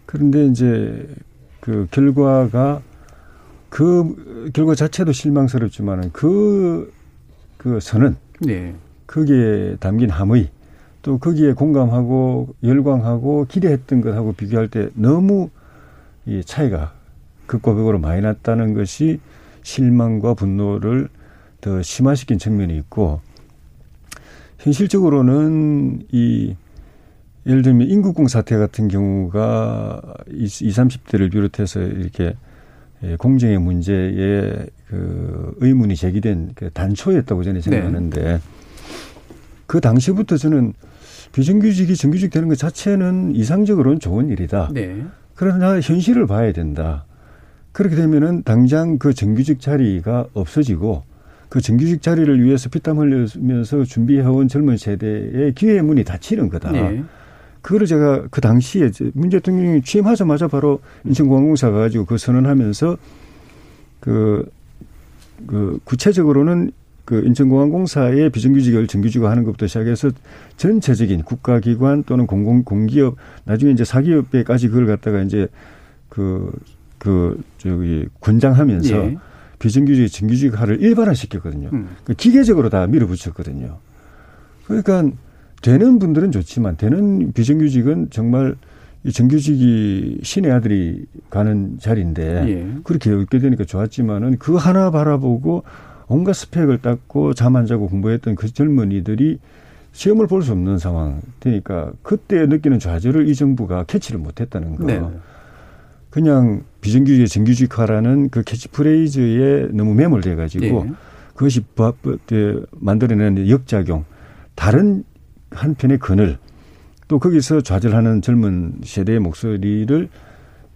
그런데 이제 그 결과가 그 결과 자체도 실망스럽지만은 그, 그 선은 네. 거기에 담긴 함의 또 거기에 공감하고 열광하고 기대했던 것하고 비교할 때 너무 이 차이가 극과 극으로 많이 났다는 것이 실망과 분노를 더 심화시킨 측면이 있고 현실적으로는 이 예를 들면 인구공 사태 같은 경우가 20, 30대를 비롯해서 이렇게 예, 공정의 문제에 그 의문이 제기된 그 단초였다고 저는 생각하는데 네. 그 당시부터 저는 비정규직이 정규직 되는 것 자체는 이상적으로는 좋은 일이다. 네. 그러나 현실을 봐야 된다. 그렇게 되면은 당장 그 정규직 자리가 없어지고 그 정규직 자리를 위해서 피땀 흘리면서 준비해온 젊은 세대의 기회의 문이 닫히는 거다. 네. 그거를 제가 그 당시에 문 대통령이 취임하자마자 바로 인천공항공사 가가지고 그 선언하면서 그, 그 구체적으로는 그 인천공항공사의 비정규직을 정규직화 하는 것부터 시작해서 전체적인 국가기관 또는 공공 공기업 나중에 이제 사기업에까지 그걸 갖다가 이제 그그 그 저기 권장하면서 예. 비정규직 정규직화를 일반화시켰거든요. 음. 그 기계적으로 다 밀어붙였거든요. 그러니까 되는 분들은 좋지만 되는 비정규직은 정말 이 정규직이 신의 아들이 가는 자리인데 예. 그렇게 얻게 되니까 좋았지만은 그 하나 바라보고 온갖 스펙을 닦고 잠 안 자고 공부했던 그 젊은이들이 시험을 볼 수 없는 상황 되니까 그때 느끼는 좌절을 이 정부가 캐치를 못했다는 거. 네. 그냥 비정규직 정규직화라는 그 캐치프레이즈에 너무 매몰돼 가지고 예. 그것이 만들어내는 역작용 다른 한편의 그늘 또 거기서 좌절하는 젊은 세대의 목소리를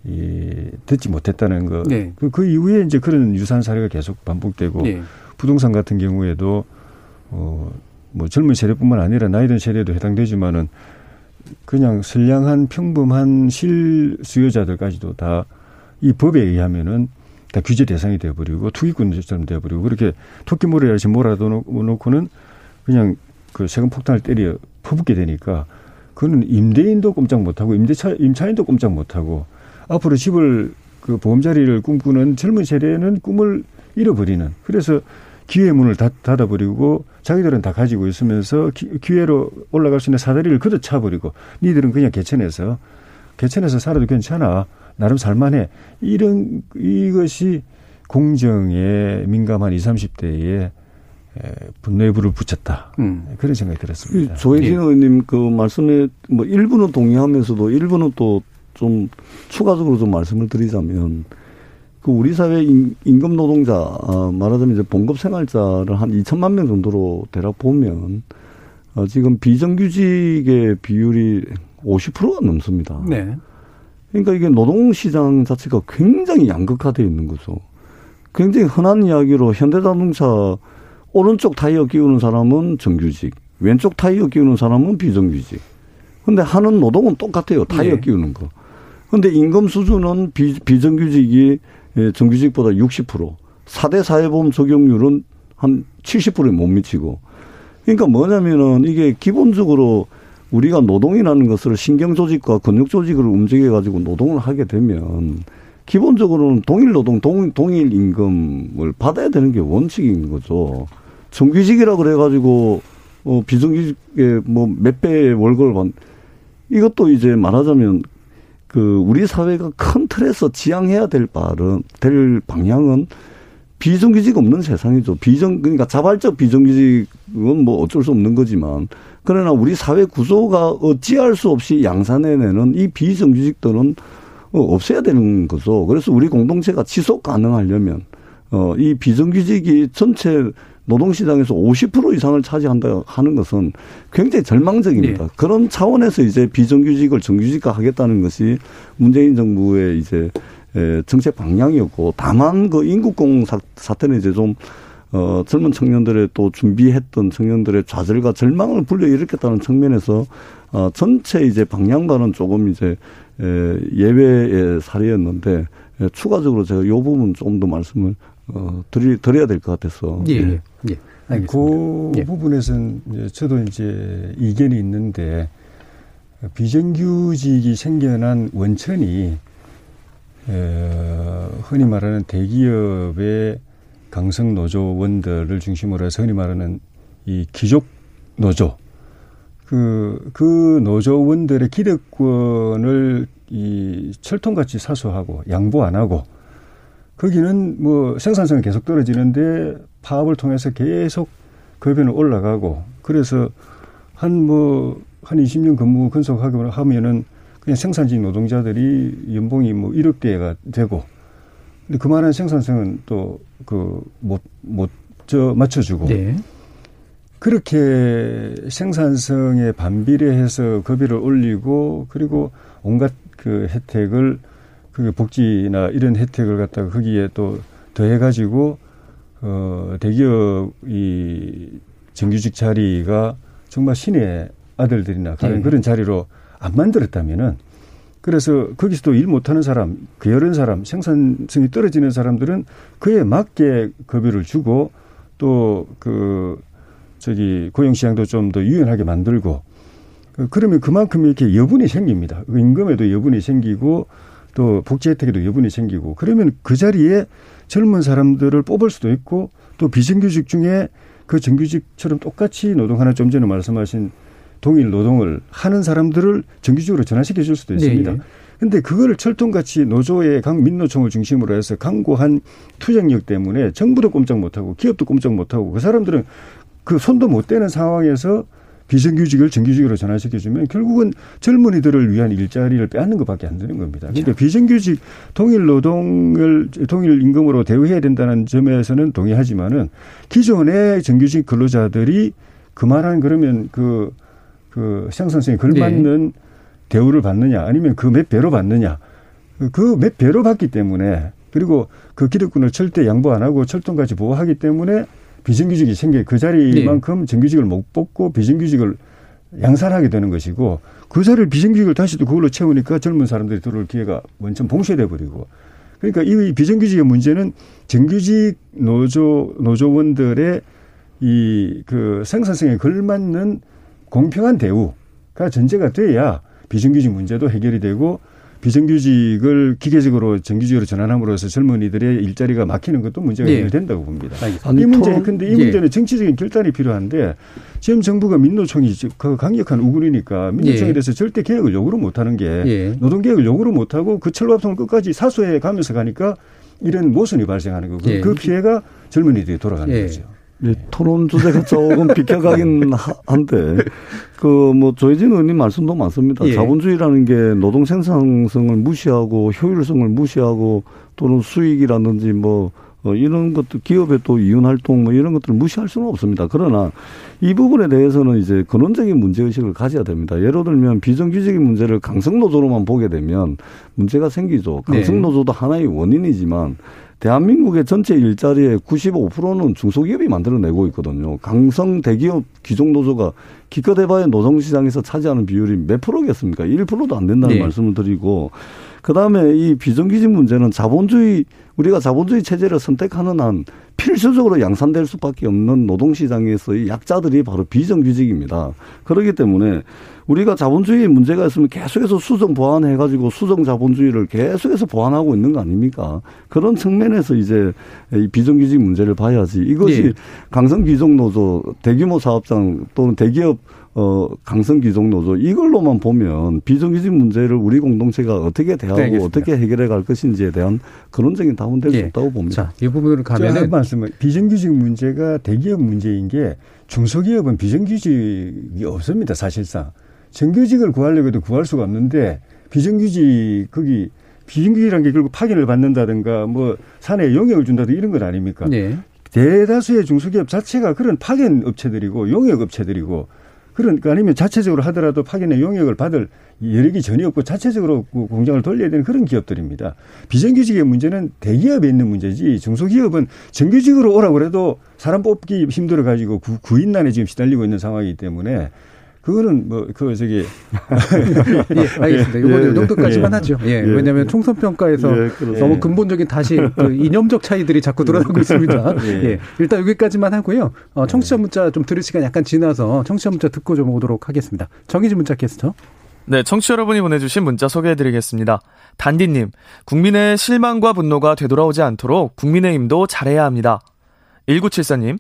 이, 듣지 못했다는 거. 네. 그, 그 이후에 이제 그런 유사한 사례가 계속 반복되고 네. 부동산 같은 경우에도 어, 뭐 젊은 세대뿐만 아니라 나이 든 세대도 해당되지만은 그냥 선량한 평범한 실수요자들까지도 다 이 법에 의하면은 다 규제 대상이 돼버리고 투기꾼처럼 돼버리고 그렇게 토끼몰이같이 몰아놓고는 그냥 그 세금 폭탄을 때려 퍼붓게 되니까 그는 임대인도 꼼짝 못하고 임대차 임차인도 꼼짝 못하고 앞으로 집을 그 보험자리를 꿈꾸는 젊은 세대는 꿈을 잃어버리는 그래서 기회 문을 닫아버리고 자기들은 다 가지고 있으면서 기회로 올라갈 수 있는 사다리를 걷어차버리고 니들은 그냥 개천에서 개천에서 살아도 괜찮아 나름 살만해 이런 이것이 공정에 민감한 20, 30대에 분노의 불을 붙였다. 음. 그런 생각이 들었습니다. 조혜진 예. 의원님 그 말씀에 뭐 일부는 동의하면서도 일부는 또 좀 추가적으로 좀 말씀을 드리자면 그 우리 사회 임금 노동자 어, 말하자면 이제 봉급 생활자를 한 2천만 명 정도로 대략 보면 어, 지금 비정규직의 비율이 50%가 넘습니다. 네. 그러니까 이게 노동시장 자체가 굉장히 양극화되어 있는 거죠. 굉장히 흔한 이야기로 현대자동차 오른쪽 타이어 끼우는 사람은 정규직, 왼쪽 타이어 끼우는 사람은 비정규직. 근데 하는 노동은 똑같아요. 타이어 네. 끼우는 거. 근데 임금 수준은 비, 비정규직이 예, 정규직보다 60%, 4대 사회보험 적용률은 한 70%에 못 미치고. 그러니까 뭐냐면은 이게 기본적으로 우리가 노동이라는 것을 신경조직과 근육조직을 움직여가지고 노동을 하게 되면 기본적으로는 동일 노동, 동, 동일 임금을 받아야 되는 게 원칙인 거죠. 정규직이라 그래가지고, 어, 비정규직에 뭐 몇 배의 월급을 받, 이것도 이제 말하자면 그 우리 사회가 큰 틀에서 지향해야 될 바는 될 방향은 비정규직 없는 세상이죠. 비정 그러니까 자발적 비정규직은 뭐 어쩔 수 없는 거지만 그러나 우리 사회 구조가 어찌할 수 없이 양산해내는 이 비정규직들은 어, 없애야 되는 거죠. 그래서 우리 공동체가 지속 가능하려면 어, 이 비정규직이 전체 노동시장에서 50% 이상을 차지한다 하는 것은 굉장히 절망적입니다. 네. 그런 차원에서 이제 비정규직을 정규직화 하겠다는 것이 문재인 정부의 이제 정책 방향이었고 다만 그 인국공 사태는 이제 좀 어, 젊은 청년들의 또 준비했던 청년들의 좌절과 절망을 불러일으켰다는 측면에서 어, 전체 이제 방향과는 조금 이제 에, 예외의 사례였는데 에, 추가적으로 제가 이 부분 좀 더 말씀을 어, 드리, 드려야 될 것 같아서. 예. 예. 예. 알겠습니다. 그 예. 부분에서는 이제 저도 이제 이견이 있는데 비정규직이 생겨난 원천이 어, 흔히 말하는 대기업의 강성 노조원들을 중심으로 해서 흔히 말하는 이 귀족 노조 그, 그 노조원들의 기득권을 이 철통같이 사수하고 양보 안 하고 거기는 뭐 생산성이 계속 떨어지는데 파업을 통해서 계속 급여는 올라가고 그래서 한 뭐 한 20년 근무 근속하기만 하면은 그냥 생산직 노동자들이 연봉이 뭐 1억 대가 되고 근데 그만한 생산성은 또 그 못 못저 맞춰주고 네. 그렇게 생산성에 반비례해서 급여를 올리고 그리고 온갖 그 혜택을 그 복지나 이런 혜택을 갖다가 거기에 또 더해가지고 어 대기업 이 정규직 자리가 정말 신의 아들들이나 그런 네. 그런 자리로 안 만들었다면은 그래서 거기서도 일 못하는 사람, 게으른 사람, 생산성이 떨어지는 사람들은 그에 맞게 급여를 주고 또 그 저기 고용시장도 좀 더 유연하게 만들고 그 그러면 그만큼 이렇게 여분이 생깁니다. 그 임금에도 여분이 생기고 또 복지 혜택에도 여분이 생기고 그러면 그 자리에 젊은 사람들을 뽑을 수도 있고 또 비정규직 중에 그 정규직처럼 똑같이 노동하는 좀 전에 말씀하신 동일 노동을 하는 사람들을 정규직으로 전환시켜 줄 수도 있습니다. 네. 근데 그거를 철통같이 노조의 각 민노총을 중심으로 해서 강고한 투쟁력 때문에 정부도 꼼짝 못하고 기업도 꼼짝 못하고 그 사람들은 그 손도 못 대는 상황에서 비정규직을 정규직으로 전환시켜주면 결국은 젊은이들을 위한 일자리를 빼앗는 것밖에 안 되는 겁니다. 그러니까 비정규직 동일 노동을 동일 임금으로 대우해야 된다는 점에서는 동의하지만은 기존의 정규직 근로자들이 그만한 그러면 그, 그 시장선생에 걸맞는 네. 대우를 받느냐 아니면 그 몇 배로 받느냐 그 몇 배로 받기 때문에 그리고 그 기득권을 절대 양보 안 하고 철통까지 보호하기 때문에 비정규직이 생겨 그 자리만큼 네. 정규직을 못 뽑고 비정규직을 양산하게 되는 것이고 그 자리를 비정규직을 다시 또 그걸로 채우니까 젊은 사람들이 들어올 기회가 원천 봉쇄돼 버리고 그러니까 이 비정규직의 문제는 정규직 노조 노조원들의 이 그 생산성에 걸맞는 공평한 대우가 전제가 돼야 비정규직 문제도 해결이 되고 비정규직을 기계적으로 정규직으로 전환함으로써 젊은이들의 일자리가 막히는 것도 문제가 예. 해결된다고 봅니다. 아니, 이 문제, 근데 이 예. 문제는 정치적인 결단이 필요한데 지금 정부가 민노총이 그 강력한 우군이니까 민노총에 예. 대해서 절대 개혁을 요구를 못하는 게 예. 노동 개혁을 요구를 못하고 그 철로합성을 끝까지 사수해 가면서 가니까 이런 모순이 발생하는 거고 예. 그 피해가 젊은이들이 돌아가는 예. 거죠. 예, 토론 주제가 조금 비켜가긴 한데 그 뭐 조혜진 의원님 말씀도 맞습니다. 예. 자본주의라는 게 노동 생산성을 무시하고 효율성을 무시하고 또는 수익이라든지 뭐 어, 이런 것도 기업의 또 이윤 활동 뭐 이런 것들을 무시할 수는 없습니다. 그러나 이 부분에 대해서는 이제 근원적인 문제 의식을 가져야 됩니다. 예를 들면 비정규직의 문제를 강성 노조로만 보게 되면 문제가 생기죠. 강성 네. 노조도 네. 하나의 원인이지만 대한민국의 전체 일자리의 95%는 중소기업이 만들어내고 있거든요. 강성 대기업 기종 노조가 기껏 해봐야 노동시장에서 차지하는 비율이 몇 프로겠습니까? 1%도 안 된다는 네. 말씀을 드리고 그다음에 이 비정규직 문제는 자본주의 우리가 자본주의 체제를 선택하는 한 필수적으로 양산될 수밖에 없는 노동시장에서의 약자들이 바로 비정규직입니다. 그렇기 때문에 우리가 자본주의 문제가 있으면 계속해서 수정 보완해 가지고 수정 자본주의를 계속해서 보완하고 있는 거 아닙니까? 그런 측면에서 이제 이 비정규직 문제를 봐야지 이것이 네. 강성 귀족 노조, 대규모 사업장 또는 대기업 어, 강성 귀족 노조 이걸로만 보면 비정규직 문제를 우리 공동체가 어떻게 대하고 네, 어떻게 해결해 갈 것인지에 대한 근원적인 답은 될수 예. 없다고 봅니다. 자, 이 부분으로 가면은 말씀은 비정규직 문제가 대기업 문제인 게 중소기업은 비정규직이 없습니다, 사실상. 정규직을 구하려고 해도 구할 수가 없는데 비정규직 거기 비정규직이라는 게 결국 파견을 받는다든가 뭐 사내에 용역을 준다든가 이런 건 아닙니까? 네. 대다수의 중소기업 자체가 그런 파견 업체들이고 용역 업체들이고 그러니까 아니면 자체적으로 하더라도 파견의 용역을 받을 여력이 전혀 없고 자체적으로 그 공장을 돌려야 되는 그런 기업들입니다. 비정규직의 문제는 대기업에 있는 문제지 중소기업은 정규직으로 오라고 해도 사람 뽑기 힘들어 가지고 구인난에 지금 시달리고 있는 상황이기 때문에 그거는 뭐, 그, 저기. 예, 알겠습니다. 이거는 예, 이 정도까지만 예, 하죠. 예, 예 왜냐하면 총선 평가에서 예, 너무 근본적인 다시 그 이념적 차이들이 자꾸 드러나고 있습니다. 예. 예. 일단 여기까지만 하고요. 어, 청취자 문자 좀 들을 시간 약간 지나서 청취자 문자 듣고 좀 오도록 하겠습니다. 정희진 문자 캐스터. 네, 청취자 여러분이 보내주신 문자 소개해드리겠습니다. 단디님, 국민의 실망과 분노가 되돌아오지 않도록 국민의힘도 잘해야 합니다. 1974님,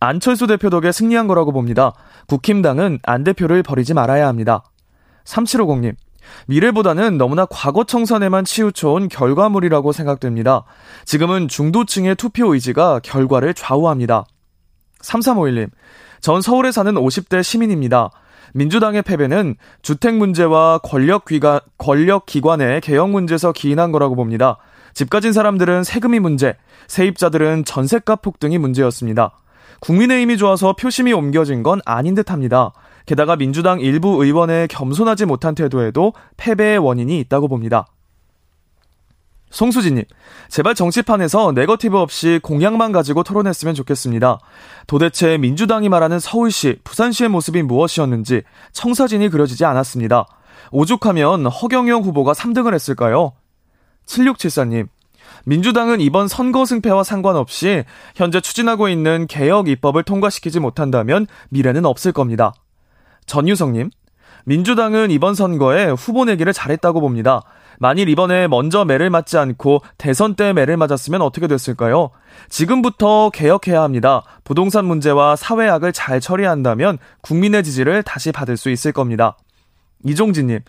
안철수 대표 덕에 승리한 거라고 봅니다. 국힘당은 안 대표를 버리지 말아야 합니다. 3750님. 미래보다는 너무나 과거 청산에만 치우쳐온 결과물이라고 생각됩니다. 지금은 중도층의 투표 의지가 결과를 좌우합니다. 3351님. 전 서울에 사는 50대 시민입니다. 민주당의 패배는 주택 문제와 권력 기관, 권력 기관의 개혁 문제에서 기인한 거라고 봅니다. 집 가진 사람들은 세금이 문제, 세입자들은 전세값 폭등이 문제였습니다. 국민의힘이 좋아서 표심이 옮겨진 건 아닌 듯 합니다. 게다가 민주당 일부 의원의 겸손하지 못한 태도에도 패배의 원인이 있다고 봅니다. 송수진님, 제발 정치판에서 네거티브 없이 공약만 가지고 토론했으면 좋겠습니다. 도대체 민주당이 말하는 서울시, 부산시의 모습이 무엇이었는지 청사진이 그려지지 않았습니다. 오죽하면 허경영 후보가 3등을 했을까요? 7674님, 민주당은 이번 선거 승패와 상관없이 현재 추진하고 있는 개혁 입법을 통과시키지 못한다면 미래는 없을 겁니다. 전유성님, 민주당은 이번 선거에 후보 내기를 잘했다고 봅니다. 만일 이번에 먼저 매를 맞지 않고 대선 때 매를 맞았으면 어떻게 됐을까요? 지금부터 개혁해야 합니다. 부동산 문제와 사회악을 잘 처리한다면 국민의 지지를 다시 받을 수 있을 겁니다. 이종진님,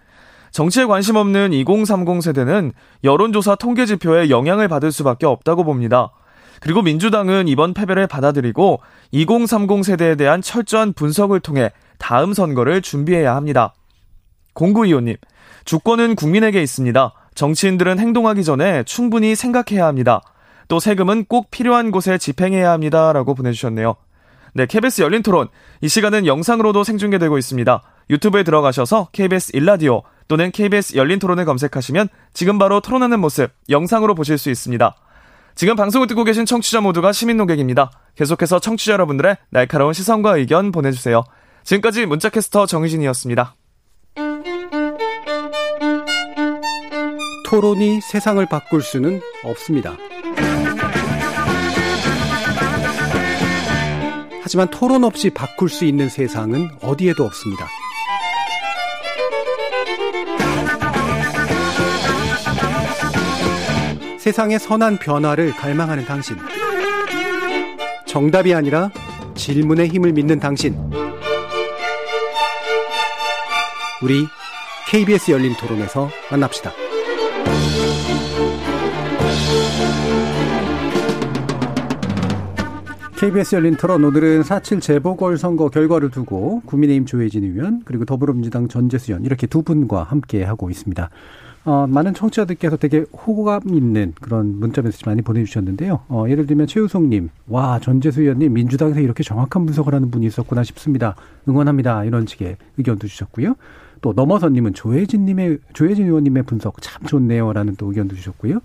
정치에 관심 없는 2030 세대는 여론조사 통계 지표에 영향을 받을 수밖에 없다고 봅니다. 그리고 민주당은 이번 패배를 받아들이고 2030 세대에 대한 철저한 분석을 통해 다음 선거를 준비해야 합니다. 공구이호님, 주권은 국민에게 있습니다. 정치인들은 행동하기 전에 충분히 생각해야 합니다. 또 세금은 꼭 필요한 곳에 집행해야 합니다. 라고 보내주셨네요. 네, KBS 열린 토론. 이 시간은 영상으로도 생중계되고 있습니다. 유튜브에 들어가셔서 KBS 일라디오 또는 KBS 열린 토론을 검색하시면 지금 바로 토론하는 모습 영상으로 보실 수 있습니다. 지금 방송을 듣고 계신 청취자 모두가 시민 농객입니다. 계속해서 청취자 여러분들의 날카로운 시선과 의견 보내주세요. 지금까지 문자캐스터 정희진이었습니다. 토론이 세상을 바꿀 수는 없습니다. 하지만 토론 없이 바꿀 수 있는 세상은 어디에도 없습니다. 세상의 선한 변화를 갈망하는 당신. 정답이 아니라 질문의 힘을 믿는 당신. 우리 KBS 열린 토론에서 만납시다. KBS 열린 토론 오늘은 4.7 재보궐선거 결과를 두고 국민의힘 조혜진 의원 그리고 더불어민주당 전재수 의원 이렇게 두 분과 함께 하고 있습니다. 어, 많은 청취자들께서 되게 호감 있는 그런 문자 메시지 많이 보내주셨는데요. 어, 예를 들면 최우송님, 와 전재수 의원님 민주당에서 이렇게 정확한 분석을 하는 분이 있었구나 싶습니다. 응원합니다. 이런 식의 의견도 주셨고요. 또 넘어서님은 조혜진님의 조혜진 의원님의 분석 참 좋네요라는 또 의견도 주셨고요.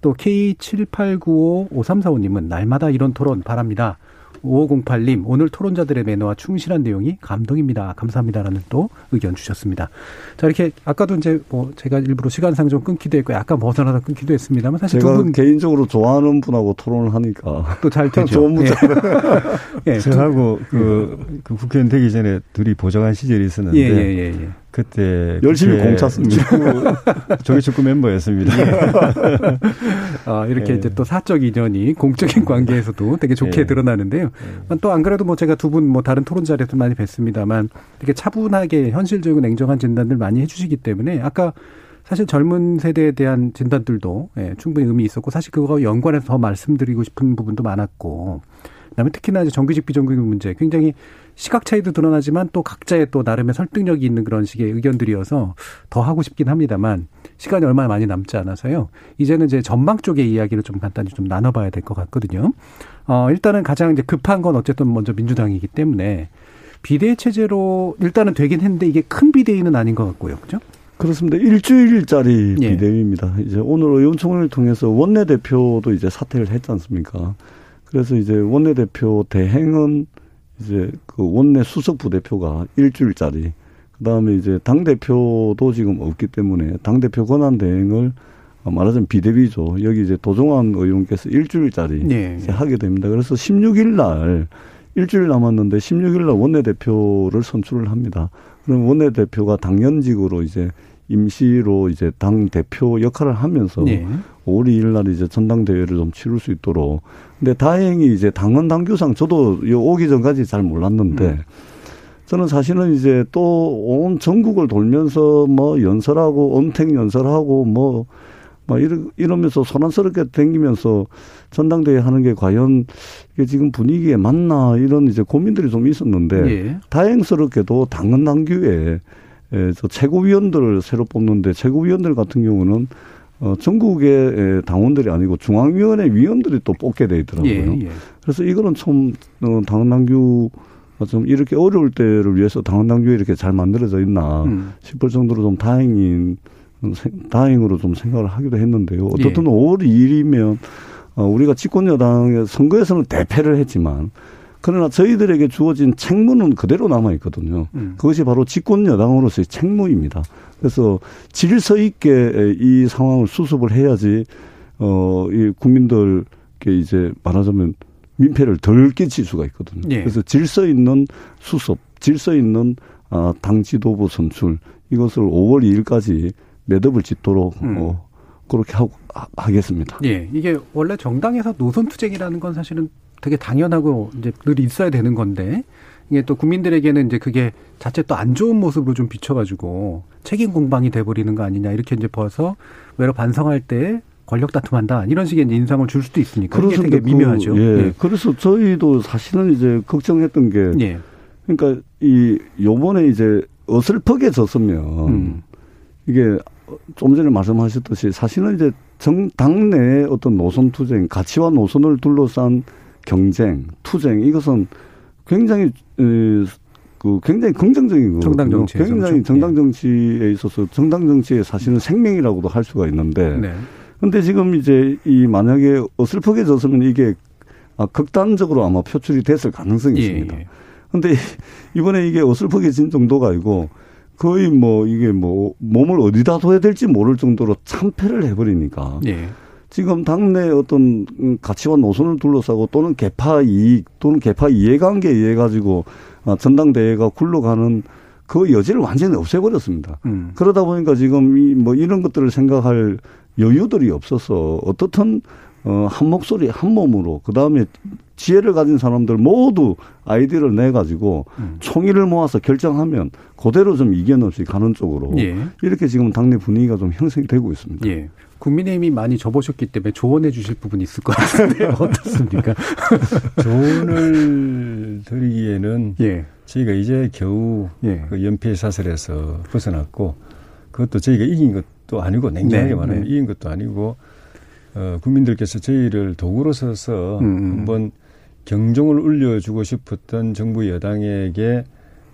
또 K78955345님은 날마다 이런 토론 바랍니다. 5508님, 오늘 토론자들의 매너와 충실한 내용이 감동입니다. 감사합니다라는 또 의견 주셨습니다. 자, 이렇게 아까도 이제 뭐 제가 일부러 시간상 좀 끊기도 했고 약간 벗어나서 끊기도 했습니다만 사실 제가 두분 개인적으로 좋아하는 분하고 토론을 하니까 또 잘 되죠. 좋은 문자. 예. 예. 저하고 그, 그 국회의원 되기 전에 둘이 보좌관 시절이 있었는데 예, 예, 예, 예. 그때 열심히 공찼습니다. 저기 축구 멤버였습니다. 예. 아, 이렇게 예. 이제 또 사적 인연이 공적인 관계에서도 되게 좋게 예. 드러나는데요. 예. 또안 그래도 뭐 제가 두 분 뭐 다른 토론 자리에서 많이 뵀습니다만 이렇게 차분하게 현실적이고 냉정한 진단들 많이 해주시기 때문에 아까 사실 젊은 세대에 대한 진단들도 예, 충분히 의미 있었고 사실 그거 연관해서 더 말씀드리고 싶은 부분도 많았고 그다음에 특히나 이제 정규직 비정규직 문제 굉장히 시각 차이도 드러나지만 또 각자의 또 나름의 설득력이 있는 그런 식의 의견들이어서 더 하고 싶긴 합니다만 시간이 얼마나 많이 남지 않아서요. 이제는 이제 전망 쪽의 이야기를 좀 간단히 좀 나눠봐야 될 것 같거든요. 어, 일단은 가장 이제 급한 건 어쨌든 먼저 민주당이기 때문에 비대위 체제로 일단은 되긴 했는데 이게 큰 비대위는 아닌 것 같고요. 그죠? 그렇습니다. 일주일짜리 예. 비대위입니다. 이제 오늘 의원총회를 통해서 원내대표도 이제 사퇴를 했지 않습니까? 그래서 이제 원내대표 대행은 이제 그 원내 수석 부대표가 일주일짜리 그다음에 이제 당 대표도 지금 없기 때문에 당 대표 권한 대행을 말하자면 비대위죠. 여기 이제 도종환 의원께서 일주일짜리 네. 이제 하게 됩니다. 그래서 16일 날 일주일 남았는데 16일 날 원내 대표를 선출을 합니다. 그럼 원내 대표가 당연직으로 이제 임시로 이제 당 대표 역할을 하면서 네. 5월 2일 날 이제 전당대회를 좀 치를 수 있도록. 근데 다행히 이제 당원 당규상 저도 요 오기 전까지 잘 몰랐는데 음. 저는 사실은 이제 또 온 전국을 돌면서 뭐 연설하고 언택 연설하고 뭐, 막 이러, 이러면서 소란스럽게 댕기면서 전당대회 하는 게 과연 이게 지금 분위기에 맞나 이런 이제 고민들이 좀 있었는데 예. 다행스럽게도 당헌 당규에 예, 저 최고위원들을 새로 뽑는데 최고위원들 같은 경우는 어, 전국의 당원들이 아니고 중앙위원회 위원들이 또 뽑게 돼 있더라고요. 예, 예. 그래서 이거는 좀 어, 당헌당규 좀 이렇게 어려울 때를 위해서 당헌당규 이렇게 잘 만들어져 있나 음. 싶을 정도로 좀 다행인 다행으로 좀 생각을 하기도 했는데요. 어떻든 예. 5월 2일이면 어, 우리가 집권 여당의 선거에서는 대패를 했지만 그러나 저희들에게 주어진 책무는 그대로 남아 있거든요. 음. 그것이 바로 집권 여당으로서의 책무입니다. 그래서 질서 있게 이 상황을 수습을 해야지 어, 이 국민들께 이제 말하자면 민폐를 덜 끼칠 수가 있거든요. 예. 그래서 질서 있는 수습, 질서 있는 아, 당 지도부 선출 이것을 5월 2일까지 매듭을 짓도록 음. 어, 그렇게 하고 하겠습니다. 예, 이게 원래 정당에서 노선 투쟁이라는 건 사실은 되게 당연하고 이제 늘 있어야 되는 건데 이게 또 국민들에게는 이제 그게 자체 또 안 좋은 모습으로 좀 비춰가지고 책임 공방이 돼버리는 거 아니냐 이렇게 이제 봐서 외로 반성할 때 권력 다툼한다 이런 식의 인상을 줄 수도 있으니까 그게 되게 그 미묘하죠. 그, 예. 예. 그래서 저희도 사실은 이제 걱정했던 게 예. 그러니까 이 요번에 이제 어설프게 졌으면 음. 이게 좀 전에 말씀하셨듯이 사실은 이제 정 당내의 어떤 노선 투쟁, 가치와 노선을 둘러싼 경쟁, 투쟁 이것은 굉장히 그 굉장히 긍정적인 거 정당 정치 굉장히 정당 정치에 있어서 정당 정치의 사실은 생명이라고도 할 수가 있는데 네. 근데 지금 이제 이 만약에 어슬프게 졌으면 이게 아, 극단적으로 아마 표출이 됐을 가능성이 예, 있습니다. 예. 근데 이번에 이게 어슬프게 진 정도가 아니고 거의 뭐 이게 뭐 몸을 어디다 둬야 될지 모를 정도로 참패를 해버리니까. 예. 지금 당내 어떤 가치와 노선을 둘러싸고 또는 개파 이익 또는 개파 이해관계에 의해 가지고 아, 전당대회가 굴러가는 그 여지를 완전히 없애버렸습니다. 음. 그러다 보니까 지금 이 뭐 이런 것들을 생각할 여유들이 없어서 어떻든 어, 한 목소리, 한 몸으로, 그 다음에 지혜를 가진 사람들 모두 아이디어를 내 가지고 음. 총의를 모아서 결정하면 그대로 좀 이견 없이 가는 쪽으로 예. 이렇게 지금 당내 분위기가 좀 형성이 되고 있습니다. 예. 국민의힘이 많이 접어셨기 때문에 조언해 주실 부분이 있을 것 같은데 어떻습니까? 조언을 드리기에는 예. 저희가 이제 겨우 예. 그 연패 사슬에서 벗어났고 그것도 저희가 이긴 것도 아니고 냉정하게 네, 말하면 네. 이긴 것도 아니고 어, 국민들께서 저희를 도구로 써서 음. 음. 한번 경종을 울려주고 싶었던 정부 여당에게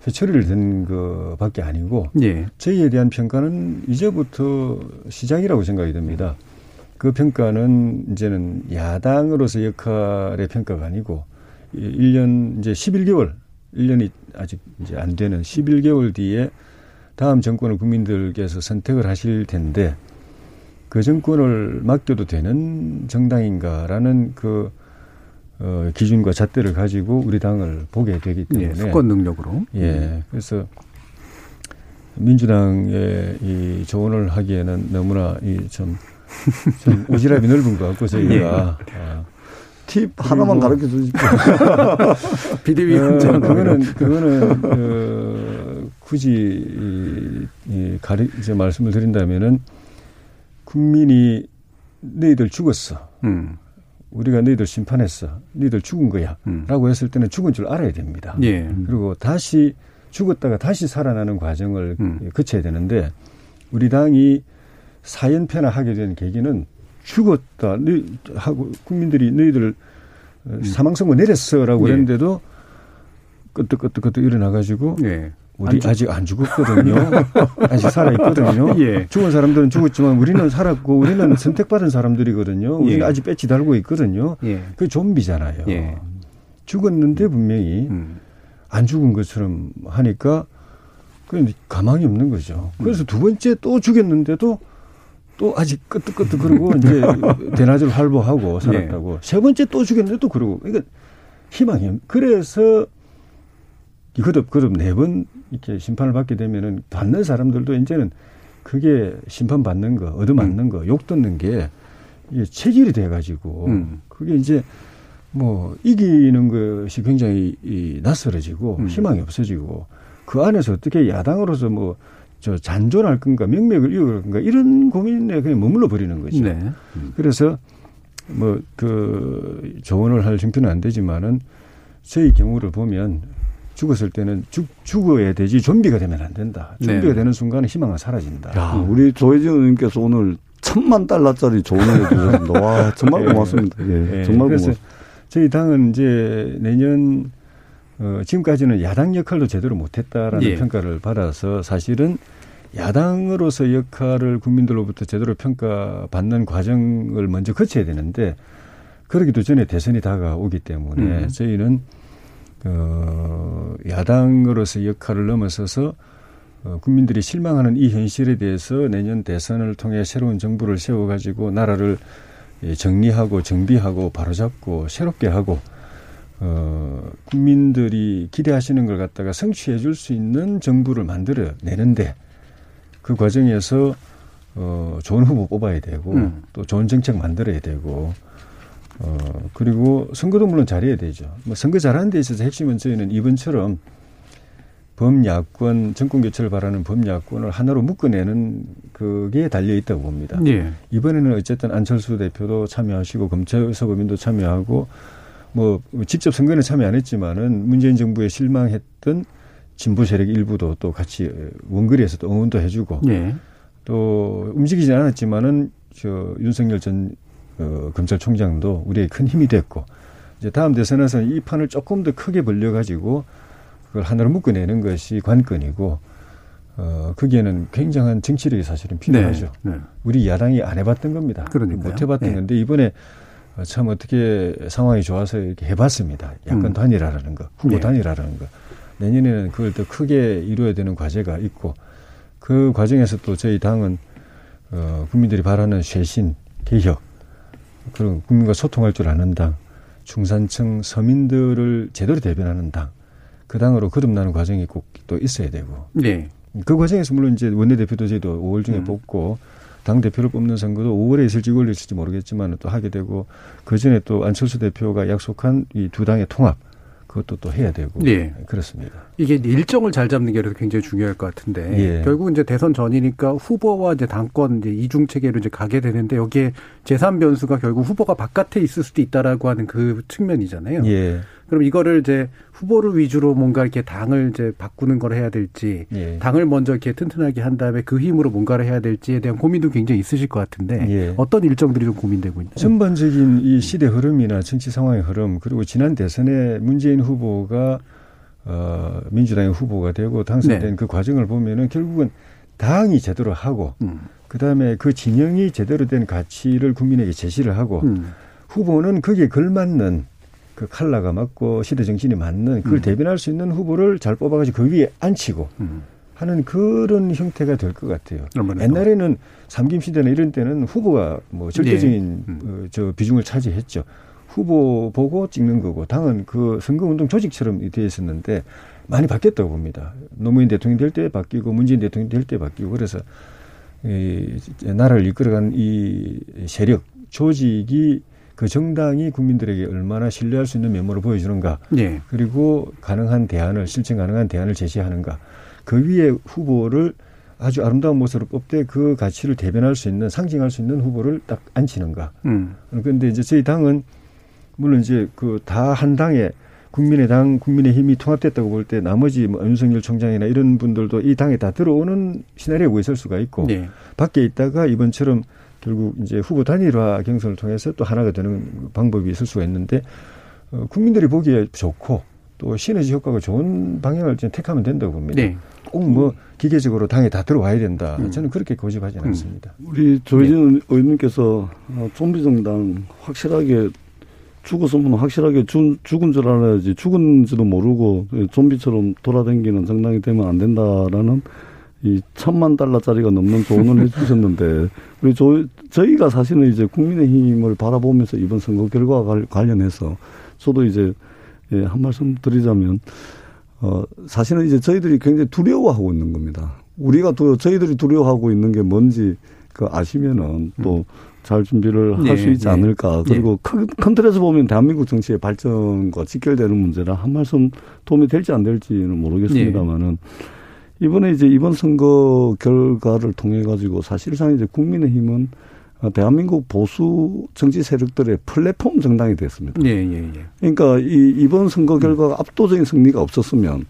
회초리를 든 것밖에 아니고 예. 저희에 대한 평가는 이제부터 시작이라고 생각이 듭니다. 그 평가는 이제는 야당으로서 역할의 평가가 아니고 1년 이제 11개월 1년이 아직 이제 안 되는 11개월 뒤에 다음 정권을 국민들께서 선택을 하실 텐데 그 정권을 맡겨도 되는 정당인가라는 그 어, 기준과 잣대를 가지고 우리 당을 보게 되기 예, 때문에 예, 수권 능력으로 예 그래서 민주당의 이 조언을 하기에는 너무나 이좀 좀 오지랖이 넓은 것 같고 저희가 예. 아, 팁 하나만 가르쳐 주십시오. 비대위원장. 어, 그거는 그거는 어, 굳이 이, 이 가리 이제 말씀을 드린다면은 국민이 너희들 죽었어. 음. 우리가 너희들 심판했어. 너희들 죽은 거야. 음. 라고 했을 때는 죽은 줄 알아야 됩니다. 예. 그리고 다시 죽었다가 다시 살아나는 과정을 음. 거쳐야 되는데 우리 당이 사연패나 하게 된 계기는 죽었다. 하고 국민들이 너희들 음. 사망 선고 내렸어라고 예. 했는데도 끄떡끄떡끄떡 일어나가지고 예. 우리 안 아직 안 죽었거든요. 아직 살아 있거든요. 예. 죽은 사람들은 죽었지만 우리는 살았고 우리는 선택받은 사람들이거든요. 우리는 예. 아직 배치 달고 있거든요. 예. 그 좀비잖아요. 예. 죽었는데 분명히 음. 안 죽은 것처럼 하니까 그 가망이 없는 거죠. 그래서 두 번째 또 죽였는데도 또 아직 끄떡끄떡 그러고 이제 대낮을 활보하고 살았다고. 예. 세 번째 또 죽였는데도 그러고. 그러니까 희망이 없. 그래서 거듭 거듭 네번 이렇게 심판을 받게 되면은 받는 사람들도 이제는 그게 심판 받는 거, 얻어맞는 음. 거, 욕 듣는 게 이게 체질이 돼 가지고 음. 그게 이제 뭐 이기는 것이 굉장히 이 낯설어지고 음. 희망이 없어지고 그 안에서 어떻게 야당으로서 뭐 저 잔존할 건가 명맥을 이어갈 건가 이런 고민에 그냥 머물러 버리는 거죠. 네. 음. 그래서 뭐 그 조언을 할 정도는 안 되지만은 저희 경우를 보면 죽었을 때는 죽, 죽어야 되지 좀비가 되면 안 된다. 좀비가 네. 되는 순간에 희망은 사라진다. 야, 우리 조혜진 의원님께서 오늘 천만 달러짜리 조언을 해주셨습니다. 와, 정말 네. 고맙습니다. 예, 네. 정말 고맙습니다. 저희 당은 이제 내년 어, 지금까지는 야당 역할도 제대로 못했다라는 예. 평가를 받아서 사실은 야당으로서 역할을 국민들로부터 제대로 평가받는 과정을 먼저 거쳐야 되는데 그러기도 전에 대선이 다가오기 때문에 음. 저희는 어, 야당으로서 역할을 넘어서서 어, 국민들이 실망하는 이 현실에 대해서 내년 대선을 통해 새로운 정부를 세워가지고 나라를 예, 정리하고 정비하고 바로잡고 새롭게 하고 어, 국민들이 기대하시는 걸 갖다가 성취해 줄 수 있는 정부를 만들어 내는데 그 과정에서 어, 좋은 후보 뽑아야 되고 음. 또 좋은 정책 만들어야 되고 어, 그리고 선거도 물론 잘해야 되죠. 뭐 선거 잘하는 데 있어서 핵심은 저희는 이번처럼 범야권 정권 교체를 바라는 범야권을 하나로 묶어내는 그게 달려 있다고 봅니다. 예. 이번에는 어쨌든 안철수 대표도 참여하시고 검찰서법인도 참여하고 뭐 직접 선거에는 참여 안 했지만은 문재인 정부에 실망했던 진보 세력 일부도 또 같이 원거리에서 또 응원도 해주고 예. 또 움직이지 않았지만은 저 윤석열 전 어, 검찰총장도 우리의 큰 힘이 됐고 이제 다음 대선에서는 이 판을 조금 더 크게 벌려가지고 그걸 하나로 묶어내는 것이 관건이고 어, 거기에는 굉장한 정치력이 사실은 필요하죠. 네, 네. 우리 야당이 안 해봤던 겁니다. 그러니까요. 못 해봤던 네. 건데 이번에 참 어떻게 상황이 좋아서 이렇게 해봤습니다. 약간 음. 단일화라는 거, 후보 네. 단일화라는 거. 내년에는 그걸 더 크게 이루어야 되는 과제가 있고 그 과정에서 또 저희 당은 어, 국민들이 바라는 쇄신, 개혁, 그런 국민과 소통할 줄 아는 당, 중산층 서민들을 제대로 대변하는 당, 그 당으로 거듭나는 과정이 꼭 또 있어야 되고. 네. 그 과정에서 물론 이제 원내대표도 저희도 5월 중에 음. 뽑고 당 대표를 뽑는 선거도 5월에 있을지 6월에 있을지 모르겠지만 또 하게 되고 그 전에 또 안철수 대표가 약속한 이 두 당의 통합 그것도 또 해야 되고 네. 그렇습니다. 이게 일정을 잘 잡는 게 굉장히 중요할 것 같은데 예. 결국 이제 대선 전이니까 후보와 이제 당권 이제 이중 체계로 이제 가게 되는데 여기에 재산 변수가 결국 후보가 바깥에 있을 수도 있다라고 하는 그 측면이잖아요. 예. 그럼 이거를 이제 후보를 위주로 뭔가 이렇게 당을 이제 바꾸는 걸 해야 될지 예. 당을 먼저 이렇게 튼튼하게 한 다음에 그 힘으로 뭔가를 해야 될지에 대한 고민도 굉장히 있으실 것 같은데 예. 어떤 일정들이 좀 고민되고 있나요? 전반적인 이 시대 흐름이나 정치 상황의 흐름 그리고 지난 대선에 문재인 후보가 어 민주당의 후보가 되고 당선된 네. 그 과정을 보면은 결국은 당이 제대로 하고 음. 그다음에 그 진영이 제대로 된 가치를 국민에게 제시를 하고 음. 후보는 거기에 걸맞는 그 칼라가 맞고 시대 정신이 맞는 그걸 음. 대변할 수 있는 후보를 잘 뽑아가지고 그 위에 앉히고 음. 하는 그런 형태가 될 것 같아요. 옛날에는 삼김 시대나 이런 때는 후보가 뭐 절대적인 네. 음. 어, 저 비중을 차지했죠. 후보 보고 찍는 거고 당은 그 선거운동 조직처럼 되어 있었는데 많이 바뀌었다고 봅니다. 노무현 대통령 될 때 바뀌고 문재인 대통령 될 때 바뀌고 그래서 이 나라를 이끌어간 이 세력 조직이 그 정당이 국민들에게 얼마나 신뢰할 수 있는 면모를 보여주는가. 네. 그리고 가능한 대안을 실천 가능한 대안을 제시하는가. 그 위에 후보를 아주 아름다운 모습으로 뽑되 그 가치를 대변할 수 있는 상징할 수 있는 후보를 딱 앉히는가. 음. 그런데 이제 저희 당은 물론 이제 그 다 한 당에 국민의당, 국민의힘이 통합됐다고 볼 때 나머지 뭐 윤석열 총장이나 이런 분들도 이 당에 다 들어오는 시나리오가 있을 수가 있고 네. 밖에 있다가 이번처럼 결국 이제 후보 단일화 경선을 통해서 또 하나가 되는 방법이 있을 수가 있는데 어, 국민들이 보기에 좋고 또 시너지 효과가 좋은 방향을 택하면 된다고 봅니다. 네. 꼭뭐 기계적으로 당에 다 들어와야 된다. 음. 저는 그렇게 고집하지 는 음. 않습니다. 우리 조혜진 네. 의원님께서 어, 좀비 정당 확실하게 죽었으면 확실하게 죽, 죽은 줄 알아야지 죽은지도 모르고 좀비처럼 돌아다니는 정당이 되면 안 된다라는 이 천만 달러짜리가 넘는 조언을 해주셨는데 우리 저, 저희가 사실은 이제 국민의힘을 바라보면서 이번 선거 결과와 관련해서 저도 이제 예, 한 말씀 드리자면 어 사실은 이제 저희들이 굉장히 두려워하고 있는 겁니다. 우리가 두 저희들이 두려워하고 있는 게 뭔지 그 아시면은 또 잘 준비를 할수 네, 있지 네. 않을까. 그리고 네. 큰, 큰 틀에서 보면 대한민국 정치의 발전과 직결되는 문제라 한 말씀 도움이 될지 안 될지는 모르겠습니다만은 네. 이번에 이제 이번 선거 결과를 통해 가지고 사실상 이제 국민의힘은 대한민국 보수 정치 세력들의 플랫폼 정당이 됐습니다. 예, 예, 예. 그러니까 이 이번 선거 결과가 음. 압도적인 승리가 없었으면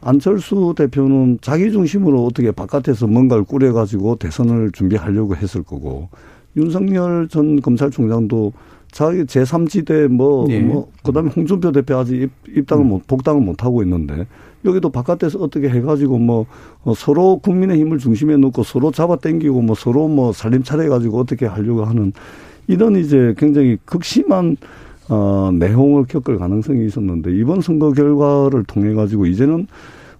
안철수 대표는 자기 중심으로 어떻게 바깥에서 뭔가를 꾸려가지고 대선을 준비하려고 했을 거고 윤석열 전 검찰총장도 자기 제3지대 뭐, 예. 뭐, 그 다음에 홍준표 대표 아직 입, 입당을 음. 못, 복당을 못 하고 있는데 여기도 바깥에서 어떻게 해가지고 뭐 어, 서로 국민의 힘을 중심에 놓고 서로 잡아 당기고 뭐 서로 뭐 살림 차려 가지고 어떻게 하려고 하는 이런 이제 굉장히 극심한 어, 내홍을 겪을 가능성이 있었는데 이번 선거 결과를 통해 가지고 이제는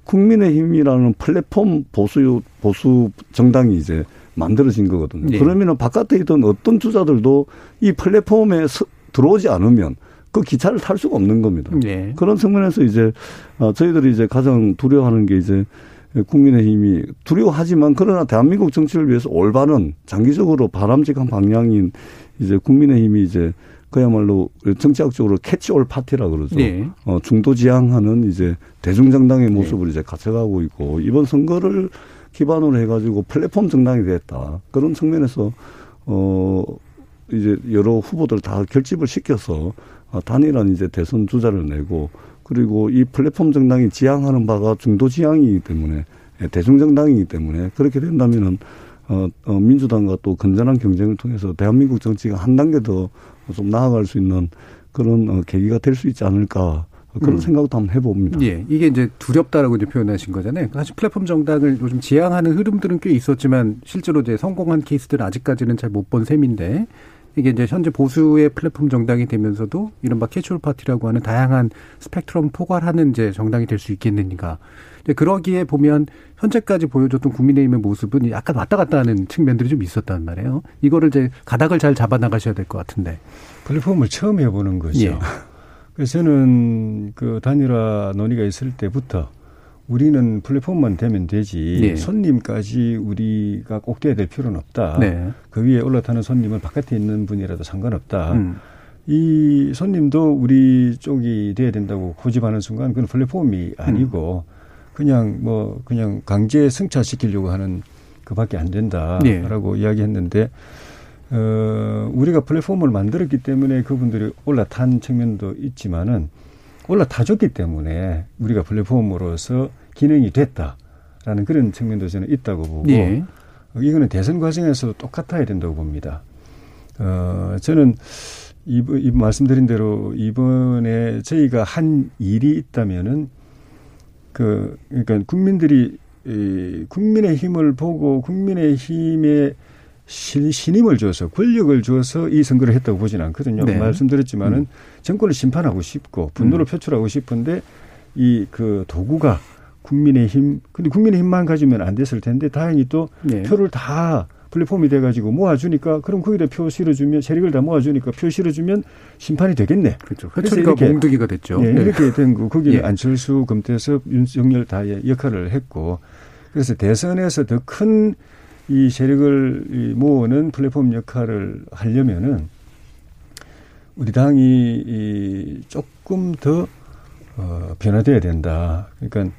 국민의힘이라는 플랫폼 보수 보수 정당이 이제 만들어진 거거든요. 네. 그러면은 바깥에 있던 어떤 주자들도 이 플랫폼에 들어오지 않으면 그 기차를 탈 수가 없는 겁니다. 네. 그런 측면에서 이제 어, 저희들이 이제 가장 두려워하는 게 이제 국민의힘이 두려워하지만 그러나 대한민국 정치를 위해서 올바른 장기적으로 바람직한 방향인 이제 국민의힘이 이제 그야말로 정치학적으로 캐치올 파티라 그러죠. 네. 어, 중도 지향하는 이제 대중정당의 네. 모습을 네. 이제 갖춰가고 있고 이번 선거를 기반으로 해가지고 플랫폼 정당이 됐다. 그런 측면에서 어 이제 여러 후보들 다 결집을 시켜서 어, 단일한 이제 대선 주자를 내고 그리고 이 플랫폼 정당이 지향하는 바가 중도 지향이기 때문에 예, 대중 정당이기 때문에 그렇게 된다면은 어, 어 민주당과 또 건전한 경쟁을 통해서 대한민국 정치가 한 단계 더 좀 나아갈 수 있는 그런 어, 계기가 될 수 있지 않을까 그런 음. 생각도 한번 해봅니다. 예, 이게 이제 두렵다라고 이제 표현하신 거잖아요. 사실 플랫폼 정당을 요즘 지향하는 흐름들은 꽤 있었지만 실제로 이제 성공한 케이스들은 아직까지는 잘 못 본 셈인데 이게 이제 현재 보수의 플랫폼 정당이 되면서도 이른바 캐주얼 파티라고 하는 다양한 스펙트럼 포괄하는 이제 정당이 될 수 있겠는가. 그러기에 보면 현재까지 보여줬던 국민의힘의 모습은 약간 왔다 갔다 하는 측면들이 좀 있었단 말이에요. 이거를 이제 가닥을 잘 잡아 나가셔야 될 것 같은데. 플랫폼을 처음 해보는 거죠. 예. 그래서 저는 그 단일화 논의가 있을 때부터 우리는 플랫폼만 되면 되지 네. 손님까지 우리가 꼭 돼야 될 필요는 없다. 네. 그 위에 올라타는 손님은 바깥에 있는 분이라도 상관없다. 음. 이 손님도 우리 쪽이 돼야 된다고 고집하는 순간 그건 플랫폼이 아니고 음. 그냥 뭐 그냥 강제 승차시키려고 하는 그밖에 안 된다라고 네. 이야기했는데 어 우리가 플랫폼을 만들었기 때문에 그분들이 올라탄 측면도 있지만은 올라타줬기 때문에 우리가 플랫폼으로서 기능이 됐다라는 그런 측면도 저는 있다고 보고 예. 이거는 대선 과정에서 똑같아야 된다고 봅니다. 어, 저는 이번, 이번 말씀드린 대로 이번에 저희가 한 일이 있다면은 그 그러니까 국민들이 이 국민의 힘을 보고 국민의 힘에 신, 신임을 줘서 권력을 줘서 이 선거를 했다고 보지는 않거든요. 네. 말씀드렸지만은 음. 정권을 심판하고 싶고 분노를 음. 표출하고 싶은데 이 그 도구가 국민의힘 근데 국민의힘만 가지면 안 됐을 텐데 다행히 또 네. 표를 다 플랫폼이 돼가지고 모아주니까 그럼 거기다 표 실어주면 세력을 다 모아주니까 표 실어주면 심판이 되겠네. 그렇죠. 회초리가 몽둥이가 됐죠. 네, 이렇게 된 거. 거기 예. 안철수, 금태섭, 윤석열 다의 역할을 했고 그래서 대선에서 더큰 이 세력을 모으는 플랫폼 역할을 하려면은 우리 당이 이 조금 더 어, 변화돼야 된다. 그러니까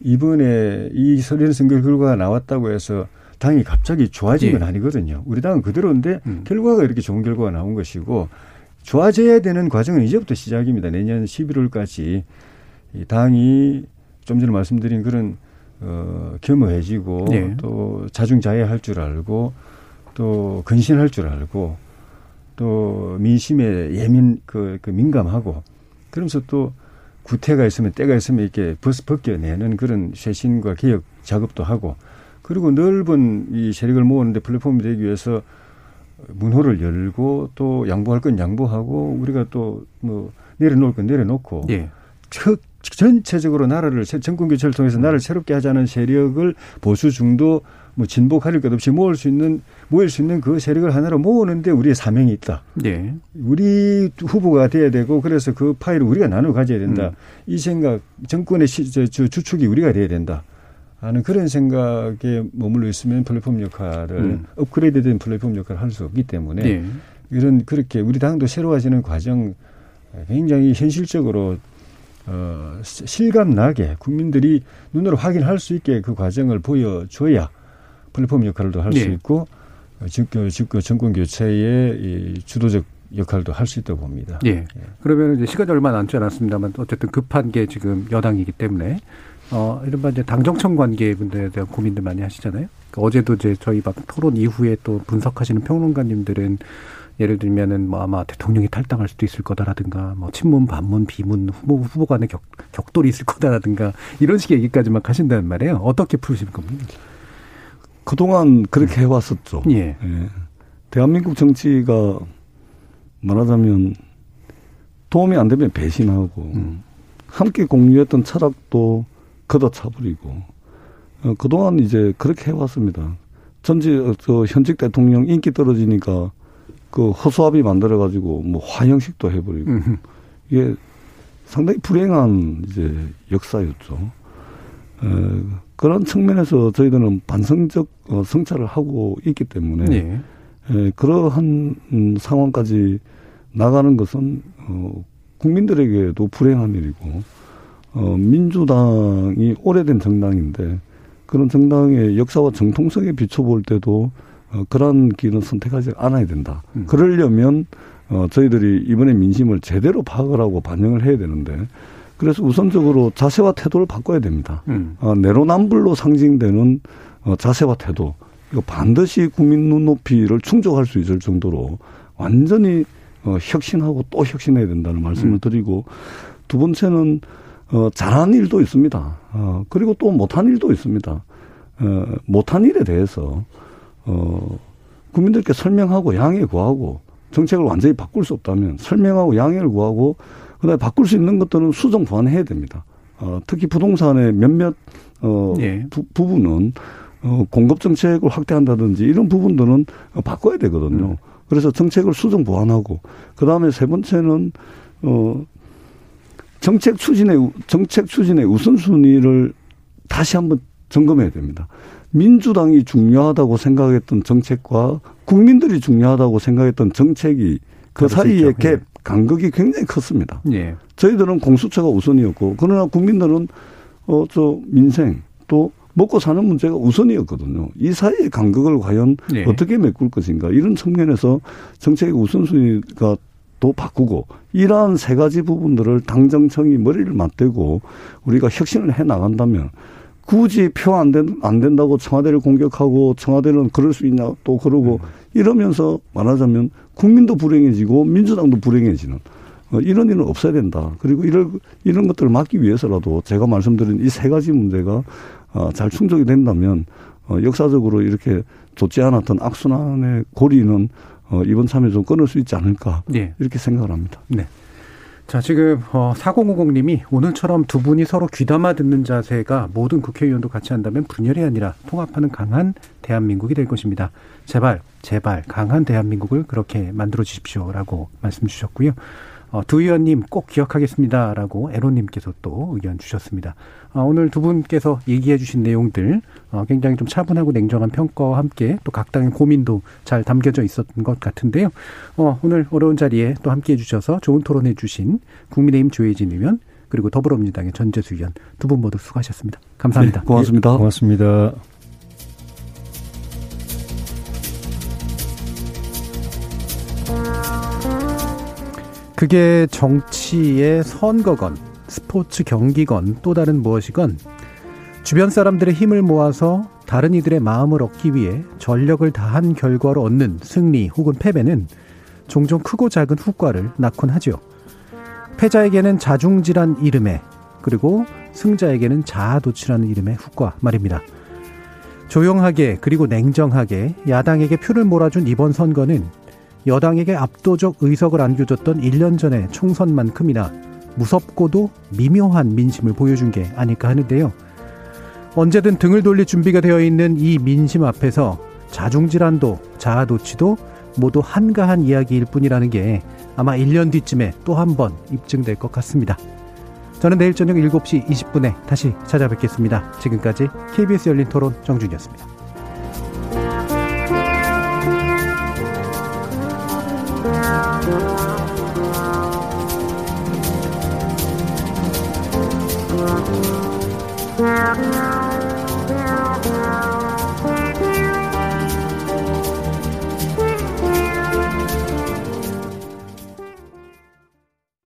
이번에 이 서련 선거 결과가 나왔다고 해서 당이 갑자기 좋아진 건 예. 아니거든요. 우리 당은 그대로인데 음. 결과가 이렇게 좋은 결과가 나온 것이고 좋아져야 되는 과정은 이제부터 시작입니다. 내년 11월까지 이 당이 좀 전에 말씀드린 그런 어, 겸허해지고 네. 또 자중자애할 줄 알고 또 근신할 줄 알고 또 민심에 예민 그, 그 민감하고 그러면서 또 구태가 있으면 때가 있으면 이렇게 벗, 벗겨내는 그런 쇄신과 개혁 작업도 하고 그리고 넓은 이 세력을 모으는데 플랫폼이 되기 위해서 문호를 열고 또 양보할 건 양보하고 우리가 또 뭐 내려놓을 건 내려놓고 예. 전체적으로 나라를 정권 교체를 통해서 나라를 새롭게 하자는 세력을 보수 중도 뭐 진보 가릴 것 없이 모을 수 있는 모일 수 있는 그 세력을 하나로 모으는데 우리의 사명이 있다. 네. 우리 후보가 돼야 되고 그래서 그 파일을 우리가 나눠 가져야 된다. 음. 이 생각 정권의 시, 저, 저 주축이 우리가 돼야 된다. 하는 그런 생각에 머물러 있으면 플랫폼 역할을 음. 업그레이드된 플랫폼 역할을 할 수 없기 때문에 네. 이런 그렇게 우리 당도 새로워지는 과정 굉장히 현실적으로 어, 실감 나게 국민들이 눈으로 확인할 수 있게 그 과정을 보여줘야 플랫폼 역할도 할수 네. 있고 직교, 직교 정권 교체의 이 주도적 역할도 할 수 있다고 봅니다. 예. 예. 그러면 이제 시간이 얼마 남지 않았습니다만 어쨌든 급한 게 지금 여당이기 때문에 어 이른바 이제 당정청 관계 문제에 대한 고민들 많이 하시잖아요. 그러니까 어제도 이제 저희 막 토론 이후에 또 분석하시는 평론가님들은 예를 들면은 뭐 아마 대통령이 탈당할 수도 있을 거다라든가 뭐 친문 반문 비문 후보 후보 간의 격, 격돌이 있을 거다라든가 이런 식의 얘기까지 막 하신다는 말이에요. 어떻게 풀으실 겁니까? 그동안 그렇게 해왔었죠. 예. 예. 대한민국 정치가 말하자면 도움이 안 되면 배신하고 음. 함께 공유했던 철학도 걷어차버리고 어, 그동안 이제 그렇게 해왔습니다. 전직 그 현직 대통령 인기 떨어지니까 그 허수아비 만들어 가지고 뭐 화형식도 해버리고 이게 상당히 불행한 이제 역사였죠. 에, 그런 측면에서 저희들은 반성적 어, 성찰을 하고 있기 때문에 네. 에, 그러한 음, 상황까지 나가는 것은 어, 국민들에게도 불행한 일이고 어, 민주당이 오래된 정당인데 그런 정당의 역사와 정통성에 비춰볼 때도 어, 그러한 길은 선택하지 않아야 된다. 음. 그러려면 어, 저희들이 이번에 민심을 제대로 파악을 하고 반영을 해야 되는데 그래서 우선적으로 자세와 태도를 바꿔야 됩니다. 음. 어, 내로남불로 상징되는 어, 자세와 태도 이거 반드시 국민 눈높이를 충족할 수 있을 정도로 완전히 어, 혁신하고 또 혁신해야 된다는 말씀을 음. 드리고 두 번째는 어, 잘한 일도 있습니다. 어, 그리고 또 못한 일도 있습니다. 어, 못한 일에 대해서 어, 국민들께 설명하고 양해 구하고 정책을 완전히 바꿀 수 없다면 설명하고 양해를 구하고 그다음에 바꿀 수 있는 것들은 수정 보완해야 됩니다. 어, 특히 부동산의 몇몇 어, 예. 부, 부분은 어, 공급 정책을 확대한다든지 이런 부분들은 바꿔야 되거든요. 음. 그래서 정책을 수정 보완하고 그다음에 세 번째는 어 정책 추진의 정책 추진의 우선순위를 다시 한번 점검해야 됩니다. 민주당이 중요하다고 생각했던 정책과 국민들이 중요하다고 생각했던 정책이 그 사이에 갭, 예. 간극이 굉장히 컸습니다. 예. 저희들은 공수처가 우선이었고, 그러나 국민들은, 어, 저, 민생, 또, 먹고 사는 문제가 우선이었거든요. 이 사이의 간극을 과연 예. 어떻게 메꿀 것인가. 이런 측면에서 정책의 우선순위가 또 바꾸고, 이러한 세 가지 부분들을 당정청이 머리를 맞대고 우리가 혁신을 해 나간다면 굳이 표 안 된, 안 된다고 청와대를 공격하고 청와대는 그럴 수 있냐 또 그러고 음. 이러면서 말하자면 국민도 불행해지고 민주당도 불행해지는 어, 이런 일은 없어야 된다. 그리고 이런, 이런 것들을 막기 위해서라도 제가 말씀드린 이 세 가지 문제가 어, 잘 충족이 된다면 어, 역사적으로 이렇게 좋지 않았던 악순환의 고리는 어, 이번 참에 좀 끊을 수 있지 않을까 네. 이렇게 생각을 합니다. 네. 자, 지금 어 4050님이 오늘처럼 두 분이 서로 귀담아 듣는 자세가 모든 국회의원도 같이 한다면 분열이 아니라 통합하는 강한 대한민국이 될 것입니다. 제발 제발 강한 대한민국을 그렇게 만들어 주십시오라고 말씀 주셨고요. 어, 두 의원님 꼭 기억하겠습니다라고 에로님께서 또 의견 주셨습니다. 어, 오늘 두 분께서 얘기해 주신 내용들 어, 굉장히 좀 차분하고 냉정한 평가와 함께 또 각 당의 고민도 잘 담겨져 있었던 것 같은데요. 어, 오늘 어려운 자리에 또 함께 해주셔서 좋은 토론해 주신 국민의힘 조혜진 의원 그리고 더불어민주당의 전재수 의원 두 분 모두 수고하셨습니다. 감사합니다. 네, 고맙습니다. 예, 고맙습니다. 그게 정치의 선거건, 스포츠 경기건, 또 다른 무엇이건 주변 사람들의 힘을 모아서 다른 이들의 마음을 얻기 위해 전력을 다한 결과로 얻는 승리 혹은 패배는 종종 크고 작은 후과를 낳곤 하죠. 패자에게는 자중질한 이름에 그리고 승자에게는 자아도취라는 이름의 후과 말입니다. 조용하게 그리고 냉정하게 야당에게 표를 몰아준 이번 선거는 여당에게 압도적 의석을 안겨줬던 1년 전의 총선만큼이나 무섭고도 미묘한 민심을 보여준 게 아닐까 하는데요. 언제든 등을 돌릴 준비가 되어 있는 이 민심 앞에서 자중질환도 자아도취도 모두 한가한 이야기일 뿐이라는 게 아마 1년 뒤쯤에 또 한 번 입증될 것 같습니다. 저는 내일 저녁 7시 20분에 다시 찾아뵙겠습니다. 지금까지 KBS 열린 토론 정준이었습니다. Yeah.